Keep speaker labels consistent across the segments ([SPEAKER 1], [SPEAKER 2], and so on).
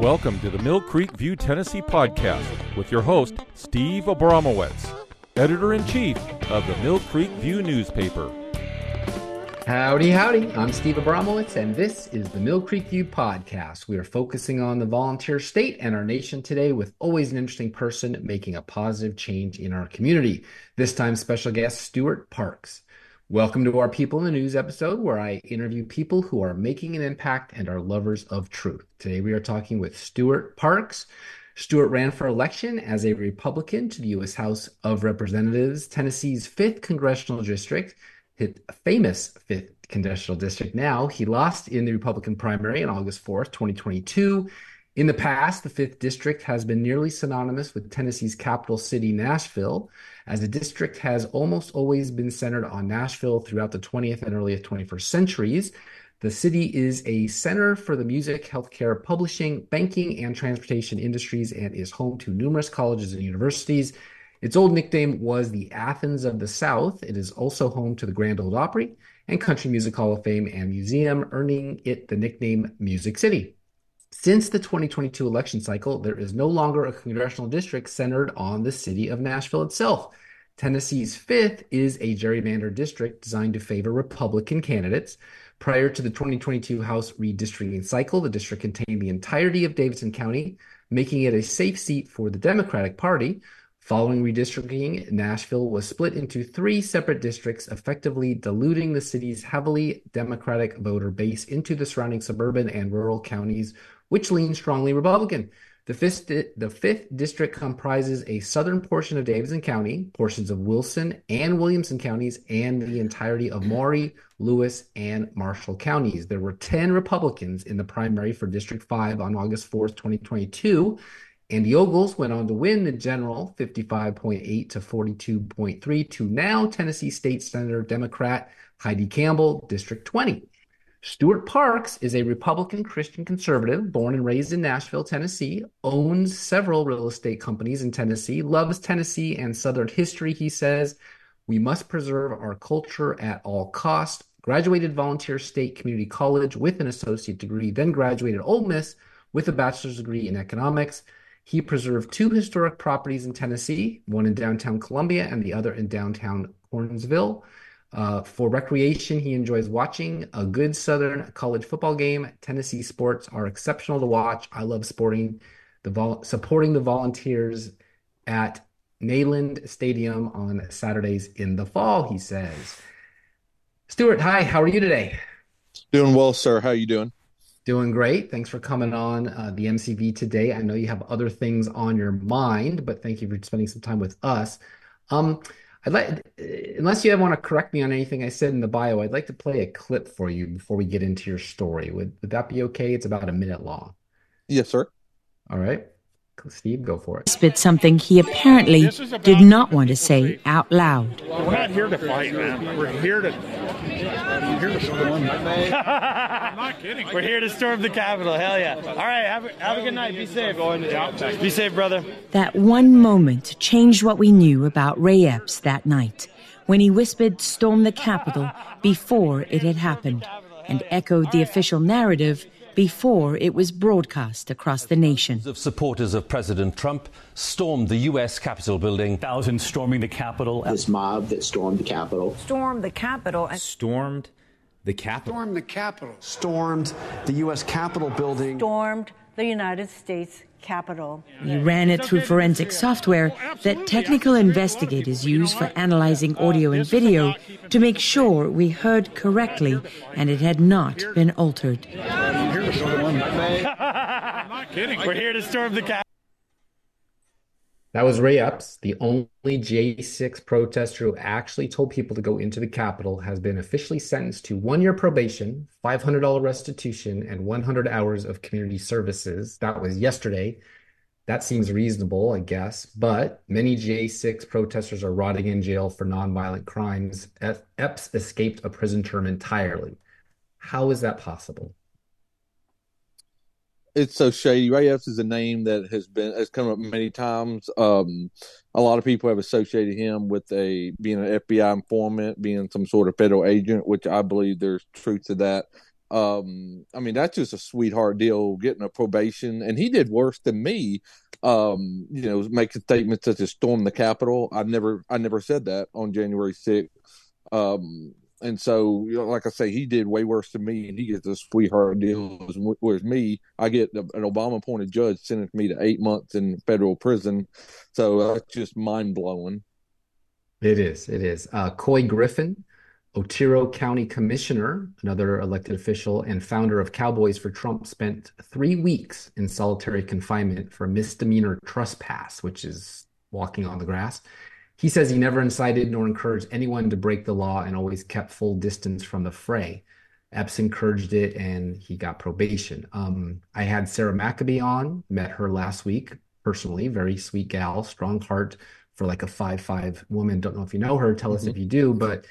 [SPEAKER 1] Welcome to the Mill Creek View Tennessee podcast with your host, Steve Abramowitz, editor in chief of the Mill Creek View newspaper.
[SPEAKER 2] Howdy, howdy. I'm Steve Abramowitz, and this is the Mill Creek View podcast. We are focusing on the volunteer state and our nation today with always an interesting person making a positive change in our community. This time, special guest Stewart Parks. Welcome to our People in the News episode, where I interview people who are making an impact and are lovers of truth. Today, we are talking with Stewart Parks. Stewart ran for election as a Republican to the U.S. House of Representatives, Tennessee's 5th congressional district, his famous 5th congressional district now. He lost in the Republican primary on August 4th, 2022. In the past, the 5th district has been nearly synonymous with Tennessee's capital city, Nashville as the district has almost always been centered on Nashville throughout the 20th and early 21st centuries. The city is a center for the music, healthcare, publishing, banking, and transportation industries and is home to numerous colleges and universities. Its old nickname was the Athens of the South. It is also home to the Grand Ole Opry and Country Music Hall of Fame and Museum, earning it the nickname Music City. Since the 2022 election cycle, there is no longer a congressional district centered on the city of Nashville itself. Tennessee's fifth is a gerrymandered district designed to favor Republican candidates. Prior to the 2022 House redistricting cycle, the district contained the entirety of Davidson County, making it a safe seat for the Democratic Party. Following redistricting, Nashville was split into three separate districts, effectively diluting the city's heavily Democratic voter base into the surrounding suburban and rural counties which leans strongly Republican. The fifth, the fifth district comprises a southern portion of Davidson County, portions of Wilson and Williamson counties, and the entirety of Maury, Lewis, and Marshall counties. There were 10 Republicans in the primary for District 5 on August 4th, 2022. And the Ogles went on to win the general 55.8 to 42.3 to now Tennessee State Senator Democrat Heidi Campbell, District 20. Stewart Parks is a Republican Christian conservative born and raised in Nashville, Tennessee, owns several real estate companies in Tennessee, loves Tennessee and Southern history, he says. We must preserve our culture at all cost. Graduated Volunteer State Community College with an associate degree, then graduated Ole Miss with a bachelor's degree in economics. He preserved two historic properties in Tennessee, one in downtown Columbia and the other in downtown Cornersville. Uh, for recreation, he enjoys watching a good Southern college football game. Tennessee sports are exceptional to watch. I love sporting the vol- supporting the Volunteers at Neyland Stadium on Saturdays in the fall. He says. Stewart, hi. How are you today?
[SPEAKER 3] Doing well, sir. How are you doing?
[SPEAKER 2] Doing great. Thanks for coming on uh, the MCV today. I know you have other things on your mind, but thank you for spending some time with us. Um, I'd like, unless you want to correct me on anything I said in the bio, I'd like to play a clip for you before we get into your story. Would, would that be okay? It's about a minute long.
[SPEAKER 3] Yes, sir.
[SPEAKER 2] All right. Steve, go for it.
[SPEAKER 4] Spit something he apparently did not want to say out loud.
[SPEAKER 5] We're not here to fight, man. We're here to. We're here to storm. I'm not kidding.
[SPEAKER 6] We're here to storm the Capitol. Hell yeah! All right, have a, have a good night. Be safe. Be safe, brother.
[SPEAKER 4] That one moment changed what we knew about Ray Epps that night, when he whispered "Storm the Capitol" before it had happened, and echoed the official narrative before it was broadcast across the nation.
[SPEAKER 7] Of supporters of President Trump stormed the U.S. Capitol building.
[SPEAKER 8] Thousands storming the Capitol.
[SPEAKER 9] This mob that stormed the Capitol.
[SPEAKER 10] Stormed the Capitol.
[SPEAKER 11] Stormed the Capitol.
[SPEAKER 12] Stormed the Capitol. Stormed the U.S. Capitol building.
[SPEAKER 10] Stormed the United States Capitol.
[SPEAKER 4] We ran it through forensic software that technical investigators use for analyzing audio and video to make sure we heard correctly and it had not been altered.
[SPEAKER 6] We're here to storm the Capitol.
[SPEAKER 2] That was Ray Epps, the only J6 protester who actually told people to go into the Capitol, has been officially sentenced to one year probation, $500 restitution, and 100 hours of community services. That was yesterday. That seems reasonable, I guess, but many J6 protesters are rotting in jail for nonviolent crimes. Epps escaped a prison term entirely. How is that possible?
[SPEAKER 3] It's so shady. Ray Epps is a name that has been has come up many times. Um, a lot of people have associated him with a being an FBI informant, being some sort of federal agent, which I believe there's truth to that. um, I mean, that's just a sweetheart deal getting a probation. And he did worse than me, um, you know, making statements such as storm the Capitol. I never, I never said that on January 6th. Um, and so, you know, like I say, he did way worse than me, and he gets a sweetheart deal. Whereas me, I get an Obama appointed judge sentenced me to eight months in federal prison. So that's just mind blowing.
[SPEAKER 2] It is. It is. Uh, Couy Griffin Otero County Commissioner, another elected official and founder of Cowboys for Trump, spent three weeks in solitary confinement for misdemeanor trespass, which is walking on the grass. He says he never incited nor encouraged anyone to break the law and always kept full distance from the fray. Epps encouraged it and he got probation. Um, I had Sarah McAbee on, met her last week personally, very sweet gal, strong heart for like a five five woman. Don't know if you know her. Tell mm-hmm. us if you do, but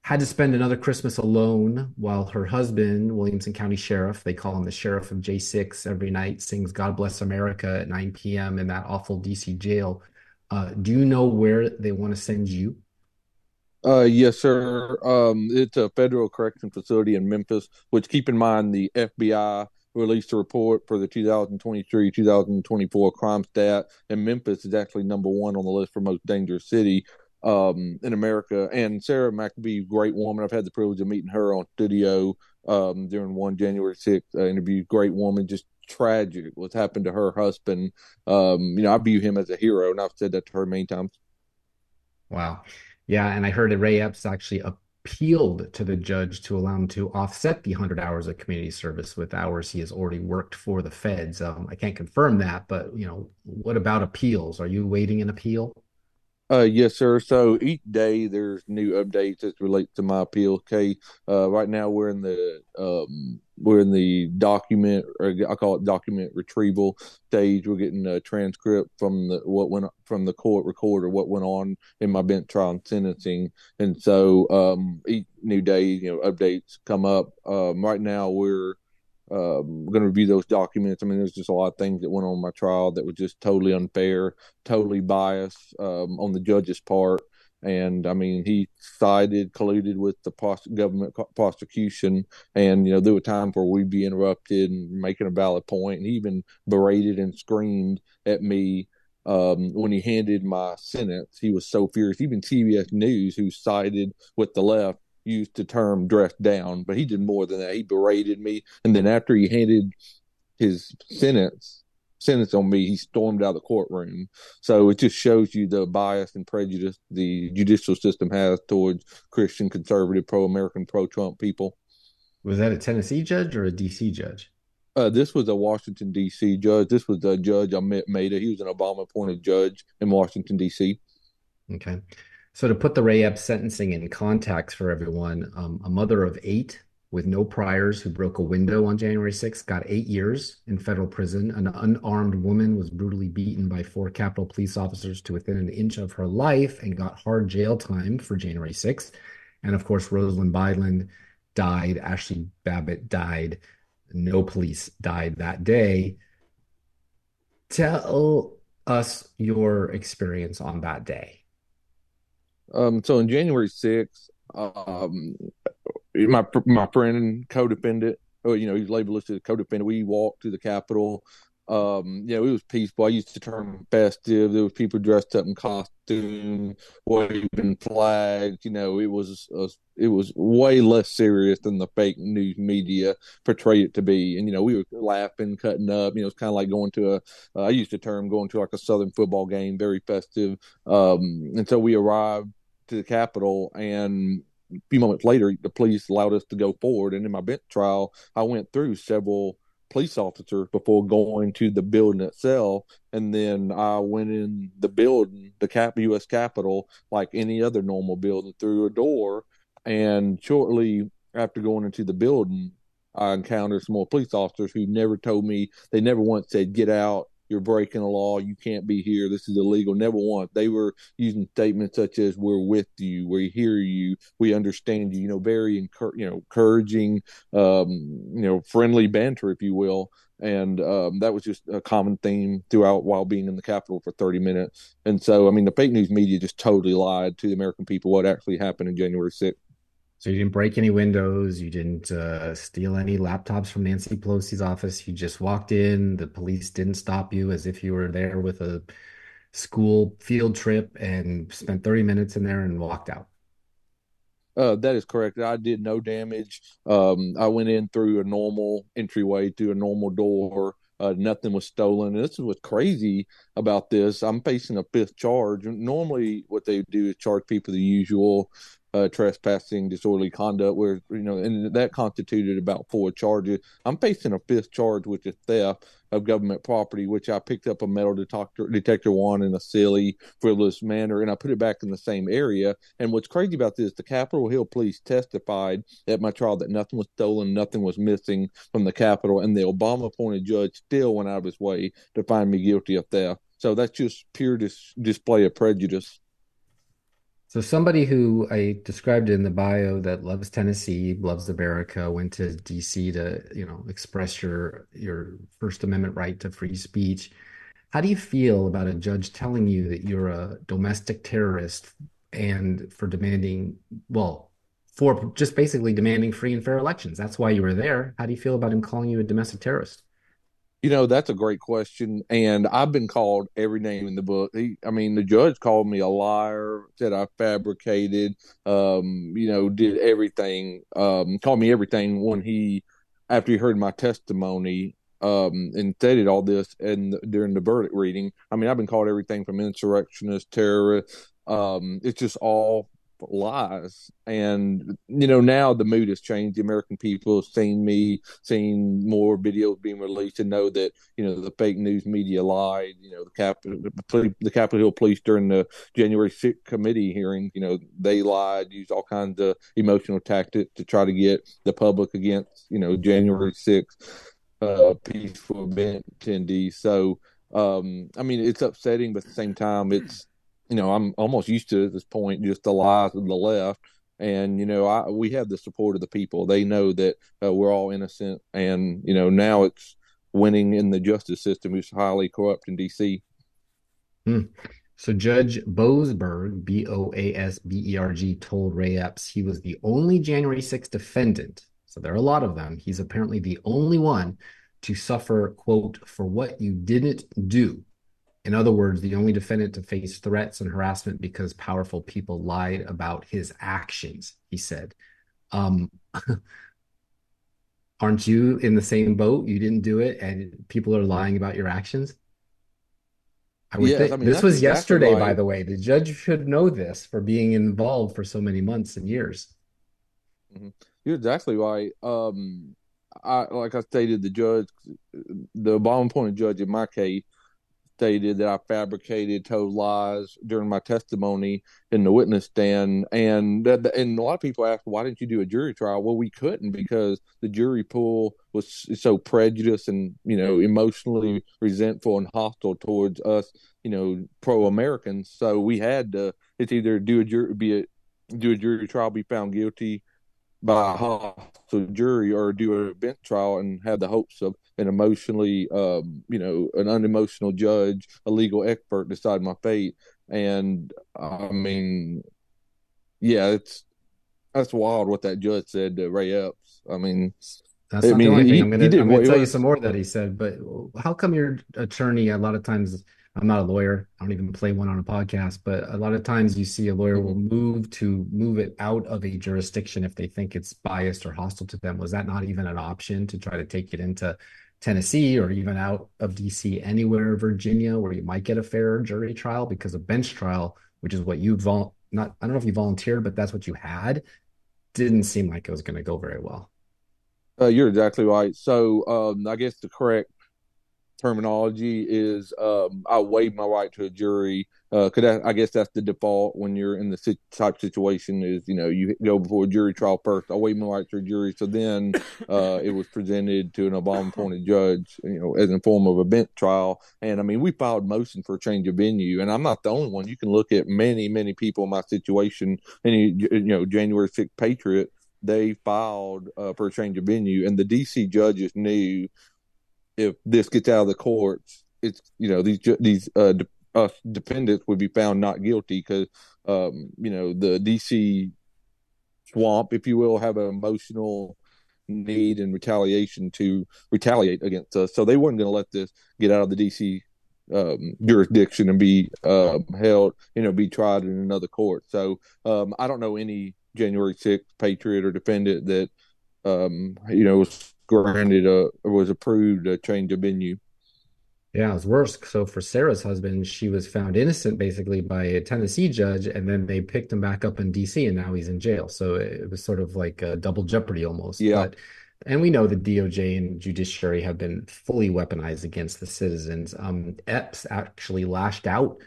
[SPEAKER 2] had to spend another Christmas alone while her husband, Williamson County Sheriff, they call him the Sheriff of J6 every night, sings God Bless America at 9 p.m. in that awful DC jail. Uh, do you know where they want to send you?
[SPEAKER 3] Uh, yes, sir. Um, it's a federal correction facility in Memphis, which keep in mind the FBI released a report for the 2023 2024 crime stat, and Memphis is actually number one on the list for most dangerous city um, in America. And Sarah McAbee, great woman. I've had the privilege of meeting her on studio um, during one January 6th uh, interview. Great woman, just tragic what's happened to her husband. Um, you know, I view him as a hero, and I've said that to her many times.
[SPEAKER 2] Wow. Yeah. And I heard that Ray Epps actually appealed to the judge to allow him to offset the 100 hours of community service with hours he has already worked for the feds. Um, I can't confirm that, but, you know, what about appeals? Are you waiting an appeal?
[SPEAKER 3] Uh, yes, sir. So each day there's new updates that relate to my appeal. Okay. Uh, right now we're in the um, we're in the document, or I call it document retrieval stage. We're getting a transcript from the what went from the court recorder, what went on in my bench trial and sentencing. And so um, each new day, you know, updates come up. Um, right now we're um, going to review those documents. I mean, there's just a lot of things that went on my trial that were just totally unfair, totally biased um, on the judge's part. And I mean, he sided, colluded with the government prosecution. And, you know, there were times where we'd be interrupted and making a valid point. And he even berated and screamed at me um, when he handed my sentence. He was so furious. Even CBS News, who sided with the left, used the term dressed down, but he did more than that. He berated me, and then after he handed his sentence sentence on me, he stormed out of the courtroom. So it just shows you the bias and prejudice the judicial system has towards Christian, conservative, pro-American, pro-Trump people.
[SPEAKER 2] Was that a Tennessee judge or a DC judge?
[SPEAKER 3] Uh, this was a Washington D.C. judge. This was a judge I met. Made it. He was an Obama-appointed judge in Washington D.C.
[SPEAKER 2] Okay. So, to put the Ray Epps sentencing in context for everyone, um, a mother of eight with no priors who broke a window on January 6th got eight years in federal prison. An unarmed woman was brutally beaten by four Capitol police officers to within an inch of her life and got hard jail time for January 6th. And of course, Rosanne Boyland died. Ashli Babbitt died. No police died that day. Tell us your experience on that day.
[SPEAKER 3] Um, so on January 6th, um, my my friend and co-defendant, or you know, he's labeled as a co-defendant. We walked to the Capitol. Um, you know, it was peaceful. I used the term festive. There was people dressed up in costume, waving flags. You know, it was a, it was way less serious than the fake news media portrayed it to be. And you know, we were laughing, cutting up. You know, it's kind of like going to a. Uh, I used the term going to like a Southern football game, very festive. Um, and so we arrived to the Capitol, and a few moments later, the police allowed us to go forward. And in my bench trial, I went through several police officers before going to the building itself. And then I went in the building, the Cap U.S. Capitol, like any other normal building, through a door. And shortly after going into the building, I encountered some more police officers who never told me, they never once said, get out, you're breaking the law. You can't be here. This is illegal. Never once. They were using statements such as "We're with you. We hear you. We understand you." You know, very encur- you know, encouraging, um, you know, friendly banter, if you will. And um, that was just a common theme throughout while being in the Capitol for 30 minutes. And so, I mean, the fake news media just totally lied to the American people what actually happened in January 6th.
[SPEAKER 2] So you didn't break any windows. You didn't uh, steal any laptops from Nancy Pelosi's office. You just walked in. The police didn't stop you as if you were there with a school field trip and spent 30 minutes in there and walked out.
[SPEAKER 3] Uh, that is correct. I did no damage. Um, I went in through a normal entryway, through a normal door. Uh, nothing was stolen. And this is what's crazy about this. I'm facing a fifth charge. Normally, what they do is charge people the usual uh, trespassing, disorderly conduct, where you know, and that constituted about four charges. I'm facing a fifth charge, which is theft of government property, which I picked up a metal detector detector wand in a silly, frivolous manner, and I put it back in the same area. And what's crazy about this, the Capitol Hill police testified at my trial that nothing was stolen, nothing was missing from the Capitol, and the Obama-appointed judge still went out of his way to find me guilty of theft. So that's just pure dis- display of prejudice.
[SPEAKER 2] So somebody who I described in the bio that loves Tennessee, loves America, went to DC to, you know, express your your First Amendment right to free speech. How do you feel about a judge telling you that you're a domestic terrorist and for demanding, well, for just basically demanding free and fair elections? That's why you were there. How do you feel about him calling you a domestic terrorist?
[SPEAKER 3] You know, that's a great question. And I've been called every name in the book. He, I mean, the judge called me a liar, said I fabricated, um, you know, did everything, um, called me everything when he, after he heard my testimony, um, and stated all this and during the verdict reading. I mean, I've been called everything from insurrectionist, terrorist. Um, it's just all lies. And, you know, now the mood has changed. The American people have seen me, seen more videos being released and know that, you know, the fake news media lied. You know, the Capitol, the Capitol Hill police during the January 6th committee hearing, you know, they lied, used all kinds of emotional tactics to try to get the public against, you know, January 6th uh, peaceful event attendees. So, um, I mean, it's upsetting, but at the same time, it's you know, I'm almost used to at this point just the lies of the left. And you know, I we have the support of the people. They know that uh, we're all innocent, and you know, now it's winning in the justice system, who's highly corrupt in D.C.
[SPEAKER 2] Hmm. So Judge Boasberg, B O A S B E R G, told Ray Epps he was the only January 6th defendant. So there are a lot of them. He's apparently the only one to suffer, quote, for what you didn't do in other words, the only defendant to face threats and harassment because powerful people lied about his actions, he said. Um, aren't you in the same boat? You didn't do it, and people are lying about your actions. I would yes, think I mean, this was exactly yesterday, by the way. The judge should know this for being involved for so many months and years.
[SPEAKER 3] Mm-hmm. You're exactly right. Um, I, like I stated, the judge, the Obama appointed judge in my case, stated that I fabricated, told lies during my testimony in the witness stand, and and a lot of people ask, why didn't you do a jury trial? Well, we couldn't because the jury pool was so prejudiced and you know emotionally resentful and hostile towards us, you know, pro Americans. So we had to. It's either do a jury, be a do a jury trial, be found guilty by a hostile jury, or do a bench trial and have the hopes of an emotionally, um, you know, an unemotional judge, a legal expert decide my fate. And I mean, yeah, it's that's wild what that judge said to Ray Epps. I mean,
[SPEAKER 2] that's not I mean, the only thing. I'm going to tell you some more that he said. But how come your attorney a lot of times I'm not a lawyer. I don't even play one on a podcast, but a lot of times you see a lawyer will mm-hmm. move to move it out of a jurisdiction if they think it's biased or hostile to them. Was that not even an option to try to take it into Tennessee or even out of DC anywhere, Virginia, where you might get a fair jury trial because a bench trial, which is what you vol not I don't know if you volunteered, but that's what you had, didn't seem like it was going to go very well.
[SPEAKER 3] Uh, you're exactly right. So um, I guess the correct terminology is um, I waive my right to a jury. Because uh, I, I, guess that's the default when you're in the type situation is you know you go before a jury trial first. I waive my right to a jury. So then uh, it was presented to an Obama appointed judge, you know, as in form of a bench trial. And I mean, we filed motion for a change of venue, and I'm not the only one. You can look at many many people in my situation. Any you know January 6th Patriot they filed uh, for a change of venue, and the DC judges knew if this gets out of the courts, it's you know these these uh, de- defendants would be found not guilty because um, you know the DC swamp, if you will, have an emotional need and retaliation to retaliate against us. So they weren't going to let this get out of the DC um, jurisdiction and be uh, held, you know, be tried in another court. So um, I don't know any January 6th patriot or defendant that, um, you know, was granted a, was approved a change of venue.
[SPEAKER 2] Yeah, it was worse. So for Sarah's husband, she was found innocent basically by a Tennessee judge, and then they picked him back up in DC, and now he's in jail. So it was sort of like a double jeopardy almost.
[SPEAKER 3] Yeah.
[SPEAKER 2] But, and we know the DOJ and judiciary have been fully weaponized against the citizens. Um, Epps actually lashed out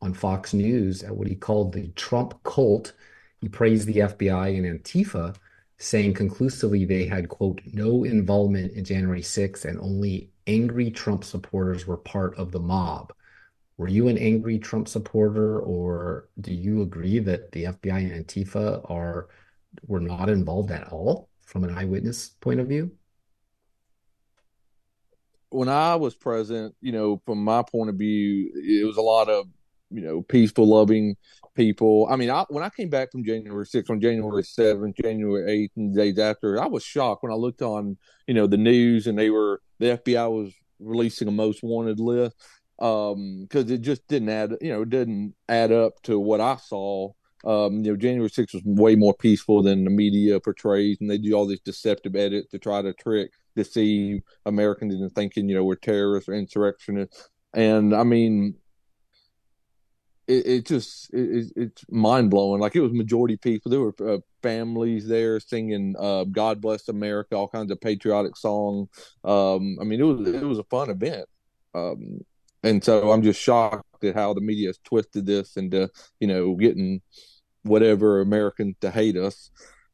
[SPEAKER 2] on Fox News at what he called the Trump cult. He praised the FBI and Antifa, saying conclusively they had, quote, no involvement in January 6th and only angry Trump supporters were part of the mob. Were you an angry Trump supporter, or do you agree that the FBI and Antifa are were not involved at all from an eyewitness point of view?
[SPEAKER 3] When I was present, you know, from my point of view, it was a lot of you know peaceful, loving people. I mean, I, when I came back from January 6th, on January 7th, January 8th, and days after, I was shocked when I looked on, you know, the news and they were, the FBI was releasing a most wanted list um because it just didn't add you know it didn't add up to what i saw um you know january 6th was way more peaceful than the media portrays and they do all these deceptive edits to try to trick deceive americans into thinking you know we're terrorists or insurrectionists and i mean it, it just it, it's mind blowing. Like it was majority people. There were uh, families there singing uh, "God Bless America," all kinds of patriotic songs. Um, I mean, it was it was a fun event. Um, and so I'm just shocked at how the media has twisted this into you know getting whatever American to hate us.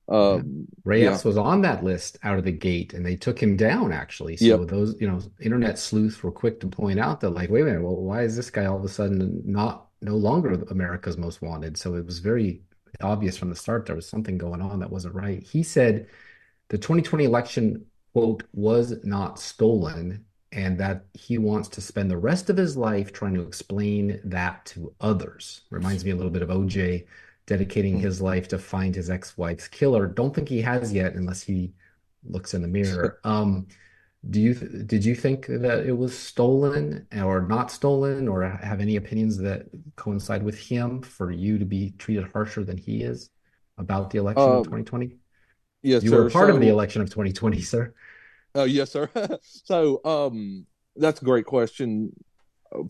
[SPEAKER 3] Um,
[SPEAKER 2] yeah. Reyes yeah. was on that list out of the gate, and they took him down actually. So yep. those you know internet sleuths were quick to point out that like, wait a minute, well, why is this guy all of a sudden not no longer America's most wanted. So it was very obvious from the start there was something going on that wasn't right. He said the 2020 election, quote, was not stolen, and that he wants to spend the rest of his life trying to explain that to others. Reminds me a little bit of OJ dedicating his life to find his ex wife's killer. Don't think he has yet, unless he looks in the mirror. Um, do you did you think that it was stolen or not stolen or have any opinions that coincide with him for you to be treated harsher than he is about the election of 2020 um,
[SPEAKER 3] yes
[SPEAKER 2] you
[SPEAKER 3] sir.
[SPEAKER 2] were part
[SPEAKER 3] so,
[SPEAKER 2] of the election of 2020 sir.
[SPEAKER 3] Oh uh, yes sir. So um that's a great question.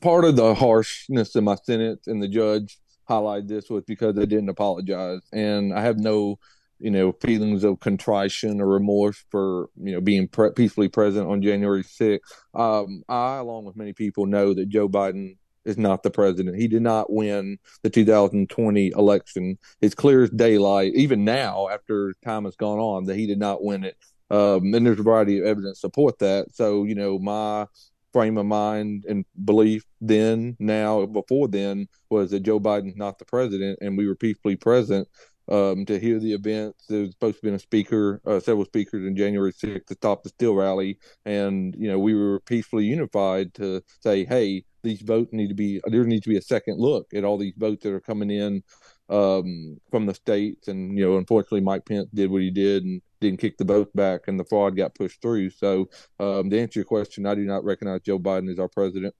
[SPEAKER 3] Part of the harshness in my sentence and the judge highlighted this was because they didn't apologize and i have no you know feelings of contrition or remorse for you know being pre- peacefully present on January 6th. Um, I, along with many people, know that Joe Biden is not the president. He did not win the 2020 election. It's clear as daylight, even now after time has gone on, that he did not win it. Um, and there's a variety of evidence support that. So you know my frame of mind and belief then, now, before then was that Joe Biden's not the president, and we were peacefully present um, to hear the events. There's supposed to be a speaker, uh, several speakers in January 6th to stop the Steal rally, and you know we were peacefully unified to say, hey, these votes need to be there needs to be a second look at all these votes that are coming in um, from the states, and you know unfortunately Mike Pence did what he did and didn't kick the vote back, and the fraud got pushed through. So um, to answer your question, I do not recognize Joe Biden as our president.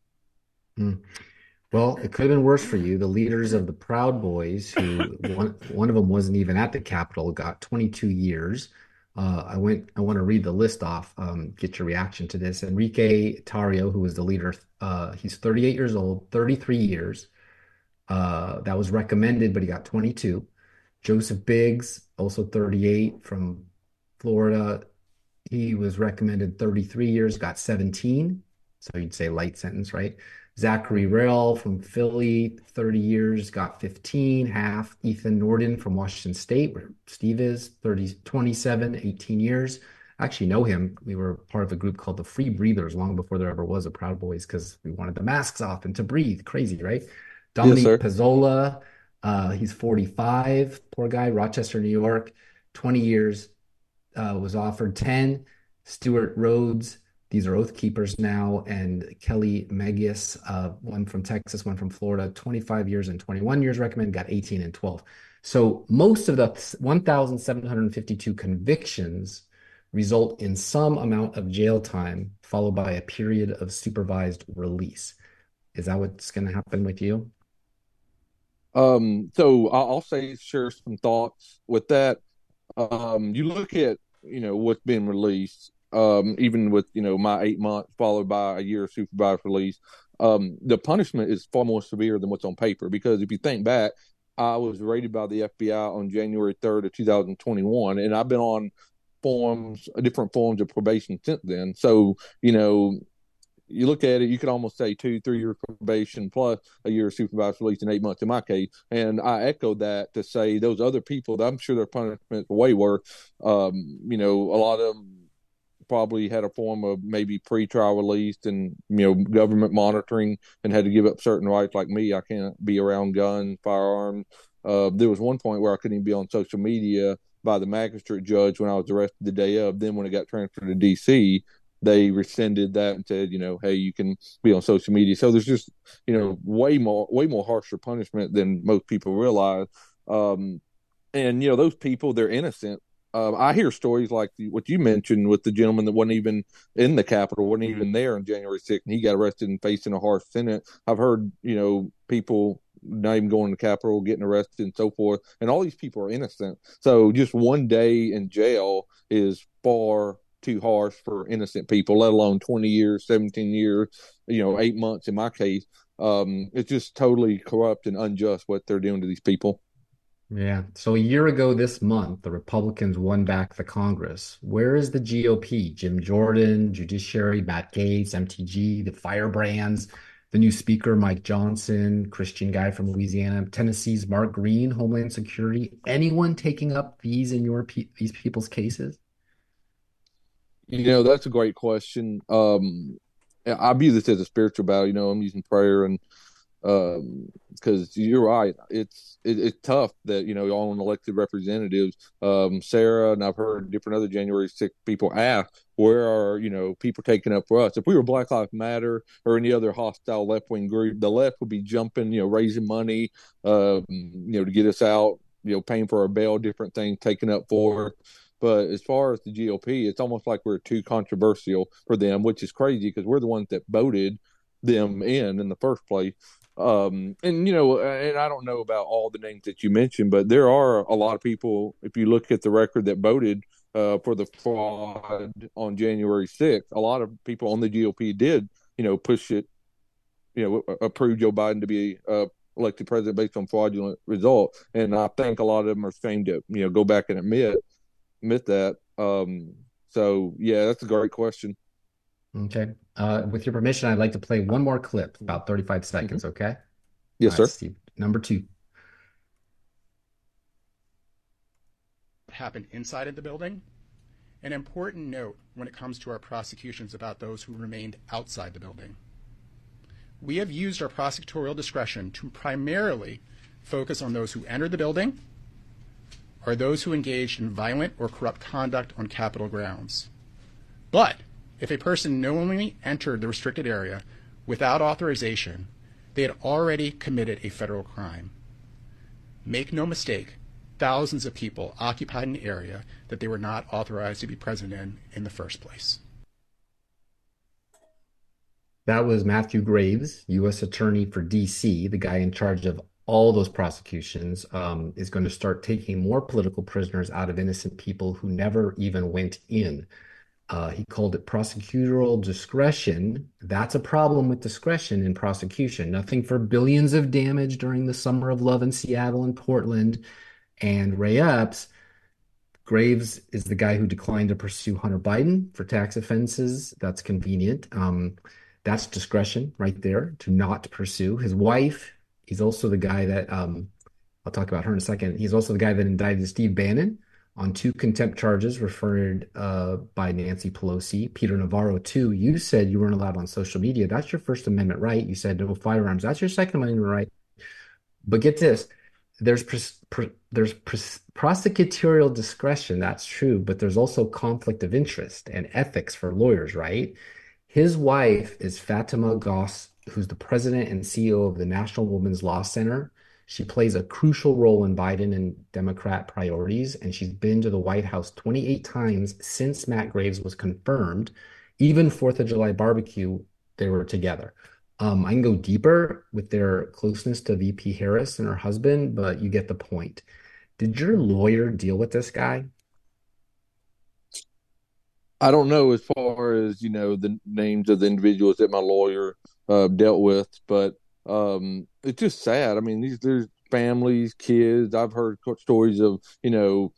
[SPEAKER 2] Hmm. Well, it could have been worse for you. The leaders of the Proud Boys, who one, one of them wasn't even at the Capitol, got 22 years. Uh, I went. I want to read the list off. Um, get your reaction to this. Enrique Tarrio, who was the leader, uh, he's 38 years old, 33 years. Uh, that was recommended, but he got 22. Joseph Biggs, also 38 from Florida. He was recommended 33 years, got 17. So you'd say light sentence, right? Zachary Rehl from Philly, 30 years, got 15, half. Ethan Nordean from Washington State, where Steve is, 30, 27, 18 years. I actually know him. We were part of a group called the Free Breathers long before there ever was a Proud Boys because we wanted the masks off and to breathe. Crazy, right? Dominic yes, Pezzola, uh, he's 45, poor guy, Rochester, New York, 20 years, uh, was offered 10. Stewart Rhodes, these are oath keepers now. And Kelly Meggs, uh, one from Texas, one from Florida, 25 years and 21 years recommend, got 18 and 12. So most of the 1,752 convictions result in some amount of jail time followed by a period of supervised release. Is that what's going to happen with you?
[SPEAKER 3] Um, so I'll say share some thoughts with that. Um, you look at you know what's been released, um, even with you know my eight months followed by a year of supervised release. Um, the punishment is far more severe than what's on paper because if you think back, I was raided by the FBI on January 3rd of 2021, and I've been on forms, different forms of probation since then. So, you know, you look at it, you could almost say two, three year probation plus a year of supervised release in eight months in my case. And I echo that to say those other people, I'm sure their punishment way worse. Um, you know, a lot of them probably had a form of maybe pre-trial release and you know government monitoring and had to give up certain rights like me i can't be around guns firearms uh, there was one point where i couldn't even be on social media by the magistrate judge when i was arrested the day of then when it got transferred to dc they rescinded that and said, you know, hey, you can be on social media. So there's just, you know, way more, way more harsher punishment than most people realize. Um, and you know, those people, they're innocent. Um, I hear stories like what you mentioned with the gentleman that wasn't even in the Capitol, wasn't even there on January 6th, and he got arrested and facing a harsh sentence. I've heard, you know, people not even going to the Capitol, getting arrested and so forth, and all these people are innocent. So just one day in jail is far too harsh for innocent people, let alone 20 years, 17 years, you know, eight months in my case. Um, it's just totally corrupt and unjust what they're doing to these people.
[SPEAKER 2] Yeah. So a year ago this month, the Republicans won back the Congress. Where is the GOP? Jim Jordan, Judiciary, Matt Gaetz, MTG, the firebrands, the new speaker, Mike Johnson, Christian guy from Louisiana, Tennessee's Mark Green, Homeland Security. Anyone taking up these in your these people's cases?
[SPEAKER 3] You know, that's a great question. Um, I view this as a spiritual battle. You know, I'm using prayer and because um, you're right, it's it, it's tough that you know all elected representatives. Um, Sarah and I've heard different other January 6 people ask, where are you know people taking up for us? If we were Black Lives Matter or any other hostile left wing group, the left would be jumping, you know, raising money, um, you know, to get us out, you know, paying for our bail, different things, taking up for. But as far as the GOP, it's almost like we're too controversial for them, which is crazy because we're the ones that voted them in in the first place. Um, and you know, and I don't know about all the names that you mentioned, but there are a lot of people. If you look at the record that voted uh, for the fraud on January 6th, a lot of people on the GOP did, you know, push it, you know, approve Joe Biden to be uh, elected president based on fraudulent result. And I think a lot of them are ashamed to, you know, go back and admit admit that. Um, so yeah, that's a great question.
[SPEAKER 2] Okay. Uh, with your permission, I'd like to play one more clip, about 35 seconds. Mm-hmm. Okay.
[SPEAKER 3] Yes, right, sir. Steve.
[SPEAKER 2] Number two.
[SPEAKER 13] Happened inside of the building. An important note when it comes to our prosecutions about those who remained outside the building. We have used our prosecutorial discretion to primarily focus on those who entered the building are those who engaged in violent or corrupt conduct on Capitol grounds. But if a person knowingly entered the restricted area without authorization, they had already committed a federal crime. Make no mistake, thousands of people occupied an area that they were not authorized to be present in in the first place.
[SPEAKER 2] That was Matthew Graves, U.S. Attorney for D.C., the guy in charge of all those prosecutions, um, is going to start taking more political prisoners out of innocent people who never even went in. Uh, he called it prosecutorial discretion. That's a problem with discretion in prosecution. Nothing for billions of damage during the summer of love in Seattle and Portland. And Ray Epps, Graves is the guy who declined to pursue Hunter Biden for tax offenses. That's convenient. Um, that's discretion right there to not pursue. His wife He's also the guy that um, I'll talk about her in a second. He's also the guy that indicted Steve Bannon on two contempt charges referred uh, by Nancy Pelosi. Peter Navarro, too. You said you weren't allowed on social media. That's your First Amendment right. You said no firearms. That's your Second Amendment right. But get this: there's pres- pr- there's pres- prosecutorial discretion. That's true, but there's also conflict of interest and ethics for lawyers, right? His wife is Fatima Goss who's the president and CEO of the National Women's Law Center. She plays a crucial role in Biden and Democrat priorities, and she's been to the White House 28 times since Matt Graves was confirmed. Even Fourth of July barbecue, they were together. Um, I can go deeper with their closeness to VP Harris and her husband, but you get the point. Did your lawyer deal with this guy?
[SPEAKER 3] I don't know as far as you know the names of the individuals that my lawyer uh, dealt with, but um, it's just sad. I mean, these there's families, kids. I've heard stories of you know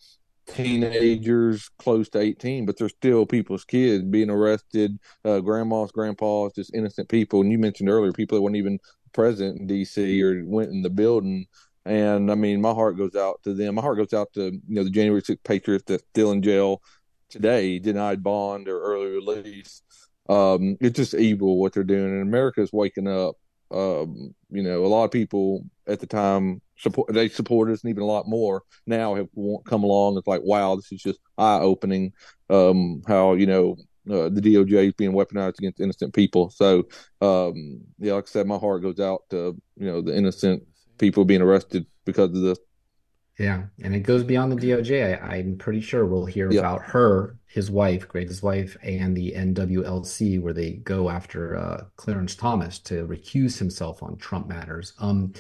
[SPEAKER 3] teenagers close to 18, but they're still people's kids being arrested, uh, grandmas, grandpas, just innocent people. And you mentioned earlier people that weren't even present in DC or went in the building. And I mean, my heart goes out to them. My heart goes out to you know the January 6th Patriots that's still in jail today, denied bond or early release. Um, it's just evil what they're doing, and America is waking up. Um, you know, a lot of people at the time support they support us, and even a lot more now have come along. It's like, wow, this is just eye opening. Um, how you know uh, the DOJ is being weaponized against innocent people. So, um, yeah, like I said, my heart goes out to you know the innocent people being arrested because of this.
[SPEAKER 2] Yeah, and it goes beyond the DOJ. I, am pretty sure we'll hear yep. about her, his wife, Graves' wife, and the NWLC, where they go after uh, Clarence Thomas to recuse himself on Trump matters. Um,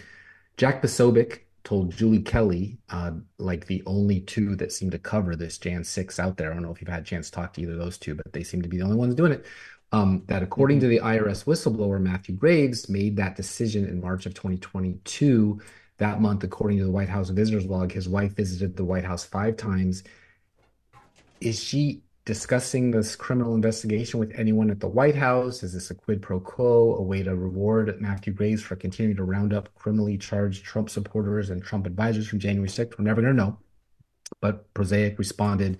[SPEAKER 2] Jack Posobiec told Julie Kelly, uh, like the only two that seem to cover this Jan 6 out there. I don't know if you've had a chance to talk to either of those two, but they seem to be the only ones doing it. Um, that according to the IRS whistleblower Matthew Graves made that decision in March of 2022 that month, according to the White House visitors log, his wife visited the White House five times. Is she discussing this criminal investigation with anyone at the White House? Is this a quid pro quo, a way to reward Matthew Graves for continuing to round up criminally charged Trump supporters and Trump advisors from January 6th? We're never going to know. But Posobiec responded,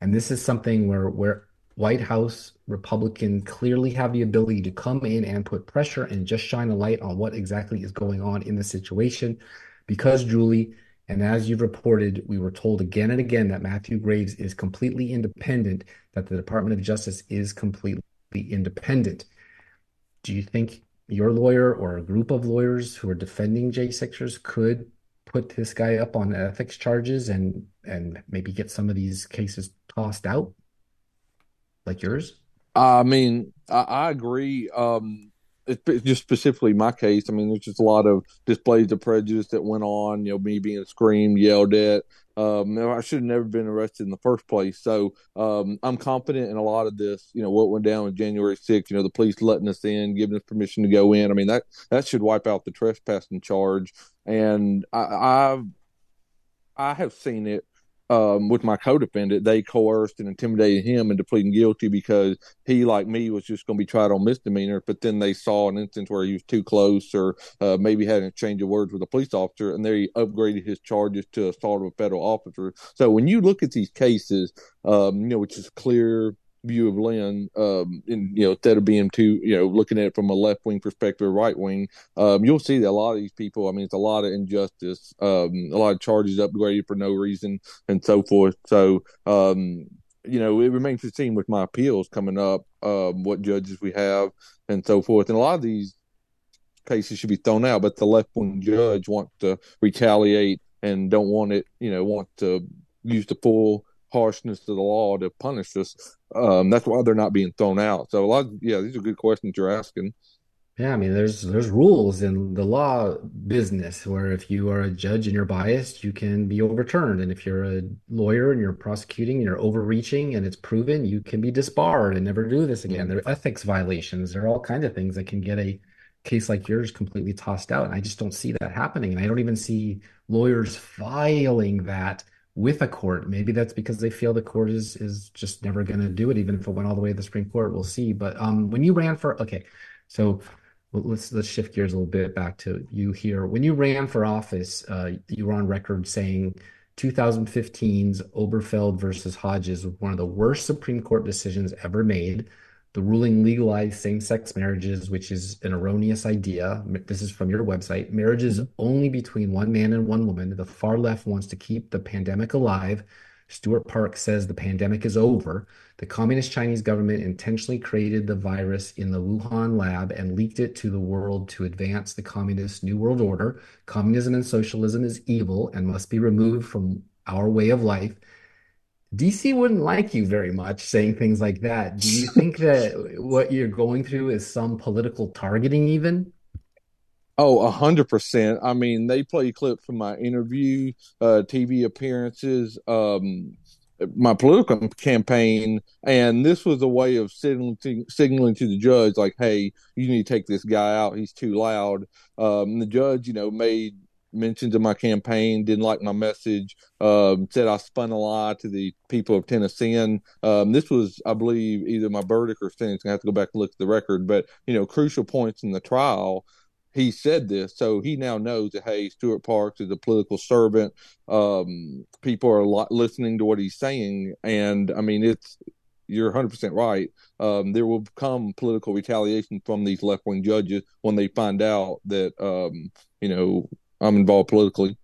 [SPEAKER 2] and this is something where where White House Republicans clearly have the ability to come in and put pressure and just shine a light on what exactly is going on in the situation. Because, Julie, and as you've reported, we were told again and again that Matthew Graves is completely independent, that the Department of Justice is completely independent. Do you think your lawyer or a group of lawyers who are defending J6ers could put this guy up on ethics charges and and maybe get some of these cases tossed out? Like yours?
[SPEAKER 3] I mean, I, I agree. Um, it's just specifically my case. I mean, there's just a lot of displays of prejudice that went on. You know, me being screamed, yelled at. Um, I should have never been arrested in the first place. So um, I'm confident in a lot of this. You know, what went down on January 6th. You know, the police letting us in, giving us permission to go in. I mean, that that should wipe out the trespassing charge. And I, I've I have seen it um, with my co-defendant, they coerced and intimidated him into pleading guilty because he, like me, was just going to be tried on misdemeanor. But then they saw an instance where he was too close, or uh, maybe had a change of words with a police officer, and they upgraded his charges to assault of a federal officer. So when you look at these cases, um, you know, which is clear view of Lynn, um, you know, instead of being too, you know, looking at it from a left wing perspective, right wing, um, you'll see that a lot of these people, I mean, it's a lot of injustice, um, a lot of charges upgraded for no reason and so forth. So, um, you know, it remains to be seen with my appeals coming up, um, what judges we have and so forth. And a lot of these cases should be thrown out, but the left wing judge wants to retaliate and don't want it, you know, want to use the full harshness of the law to punish us. Um, that's why they're not being thrown out. So a lot, of, yeah, these are good questions you're asking.
[SPEAKER 2] Yeah, I mean, there's there's rules in the law business where if you are a judge and you're biased, you can be overturned, and if you're a lawyer and you're prosecuting and you're overreaching and it's proven, you can be disbarred and never do this again. There are ethics violations. There are all kinds of things that can get a case like yours completely tossed out, and I just don't see that happening. And I don't even see lawyers filing that with a court. Maybe that's because they feel the court is is just never going to do it, even if it went all the way to the Supreme Court. We'll see. But um, when you ran for okay, so let's let's shift gears a little bit back to you here. When you ran for office, uh, you were on record saying 2015's Oberfeld versus Hodges was one of the worst Supreme Court decisions ever made. The ruling legalized same sex marriages, which is an erroneous idea. This is from your website. Marriages mm-hmm. only between one man and one woman. The far left wants to keep the pandemic alive. Stewart Park says the pandemic is over. The Communist Chinese government intentionally created the virus in the Wuhan lab and leaked it to the world to advance the communist New World Order. Communism and socialism is evil and must be removed from our way of life. DC wouldn't like you very much saying things like that. Do you think that what you're going through is some political targeting, even?
[SPEAKER 3] Oh, a hundred percent. I mean, they play clips from my interview, uh, TV appearances, um, my political campaign, and this was a way of signaling to, signaling to the judge, like, "Hey, you need to take this guy out. He's too loud." Um, the judge, you know, made mentions of my campaign, didn't like my message, um, said I spun a lie to the people of Tennessee. And um, this was, I believe, either my verdict or sentence. I have to go back and look at the record, but you know, crucial points in the trial. He said this, so he now knows that hey, Stewart Parks is a political servant. Um, people are listening to what he's saying, and I mean, it's you're 100% right. Um, there will come political retaliation from these left wing judges when they find out that, um, you know, I'm involved politically.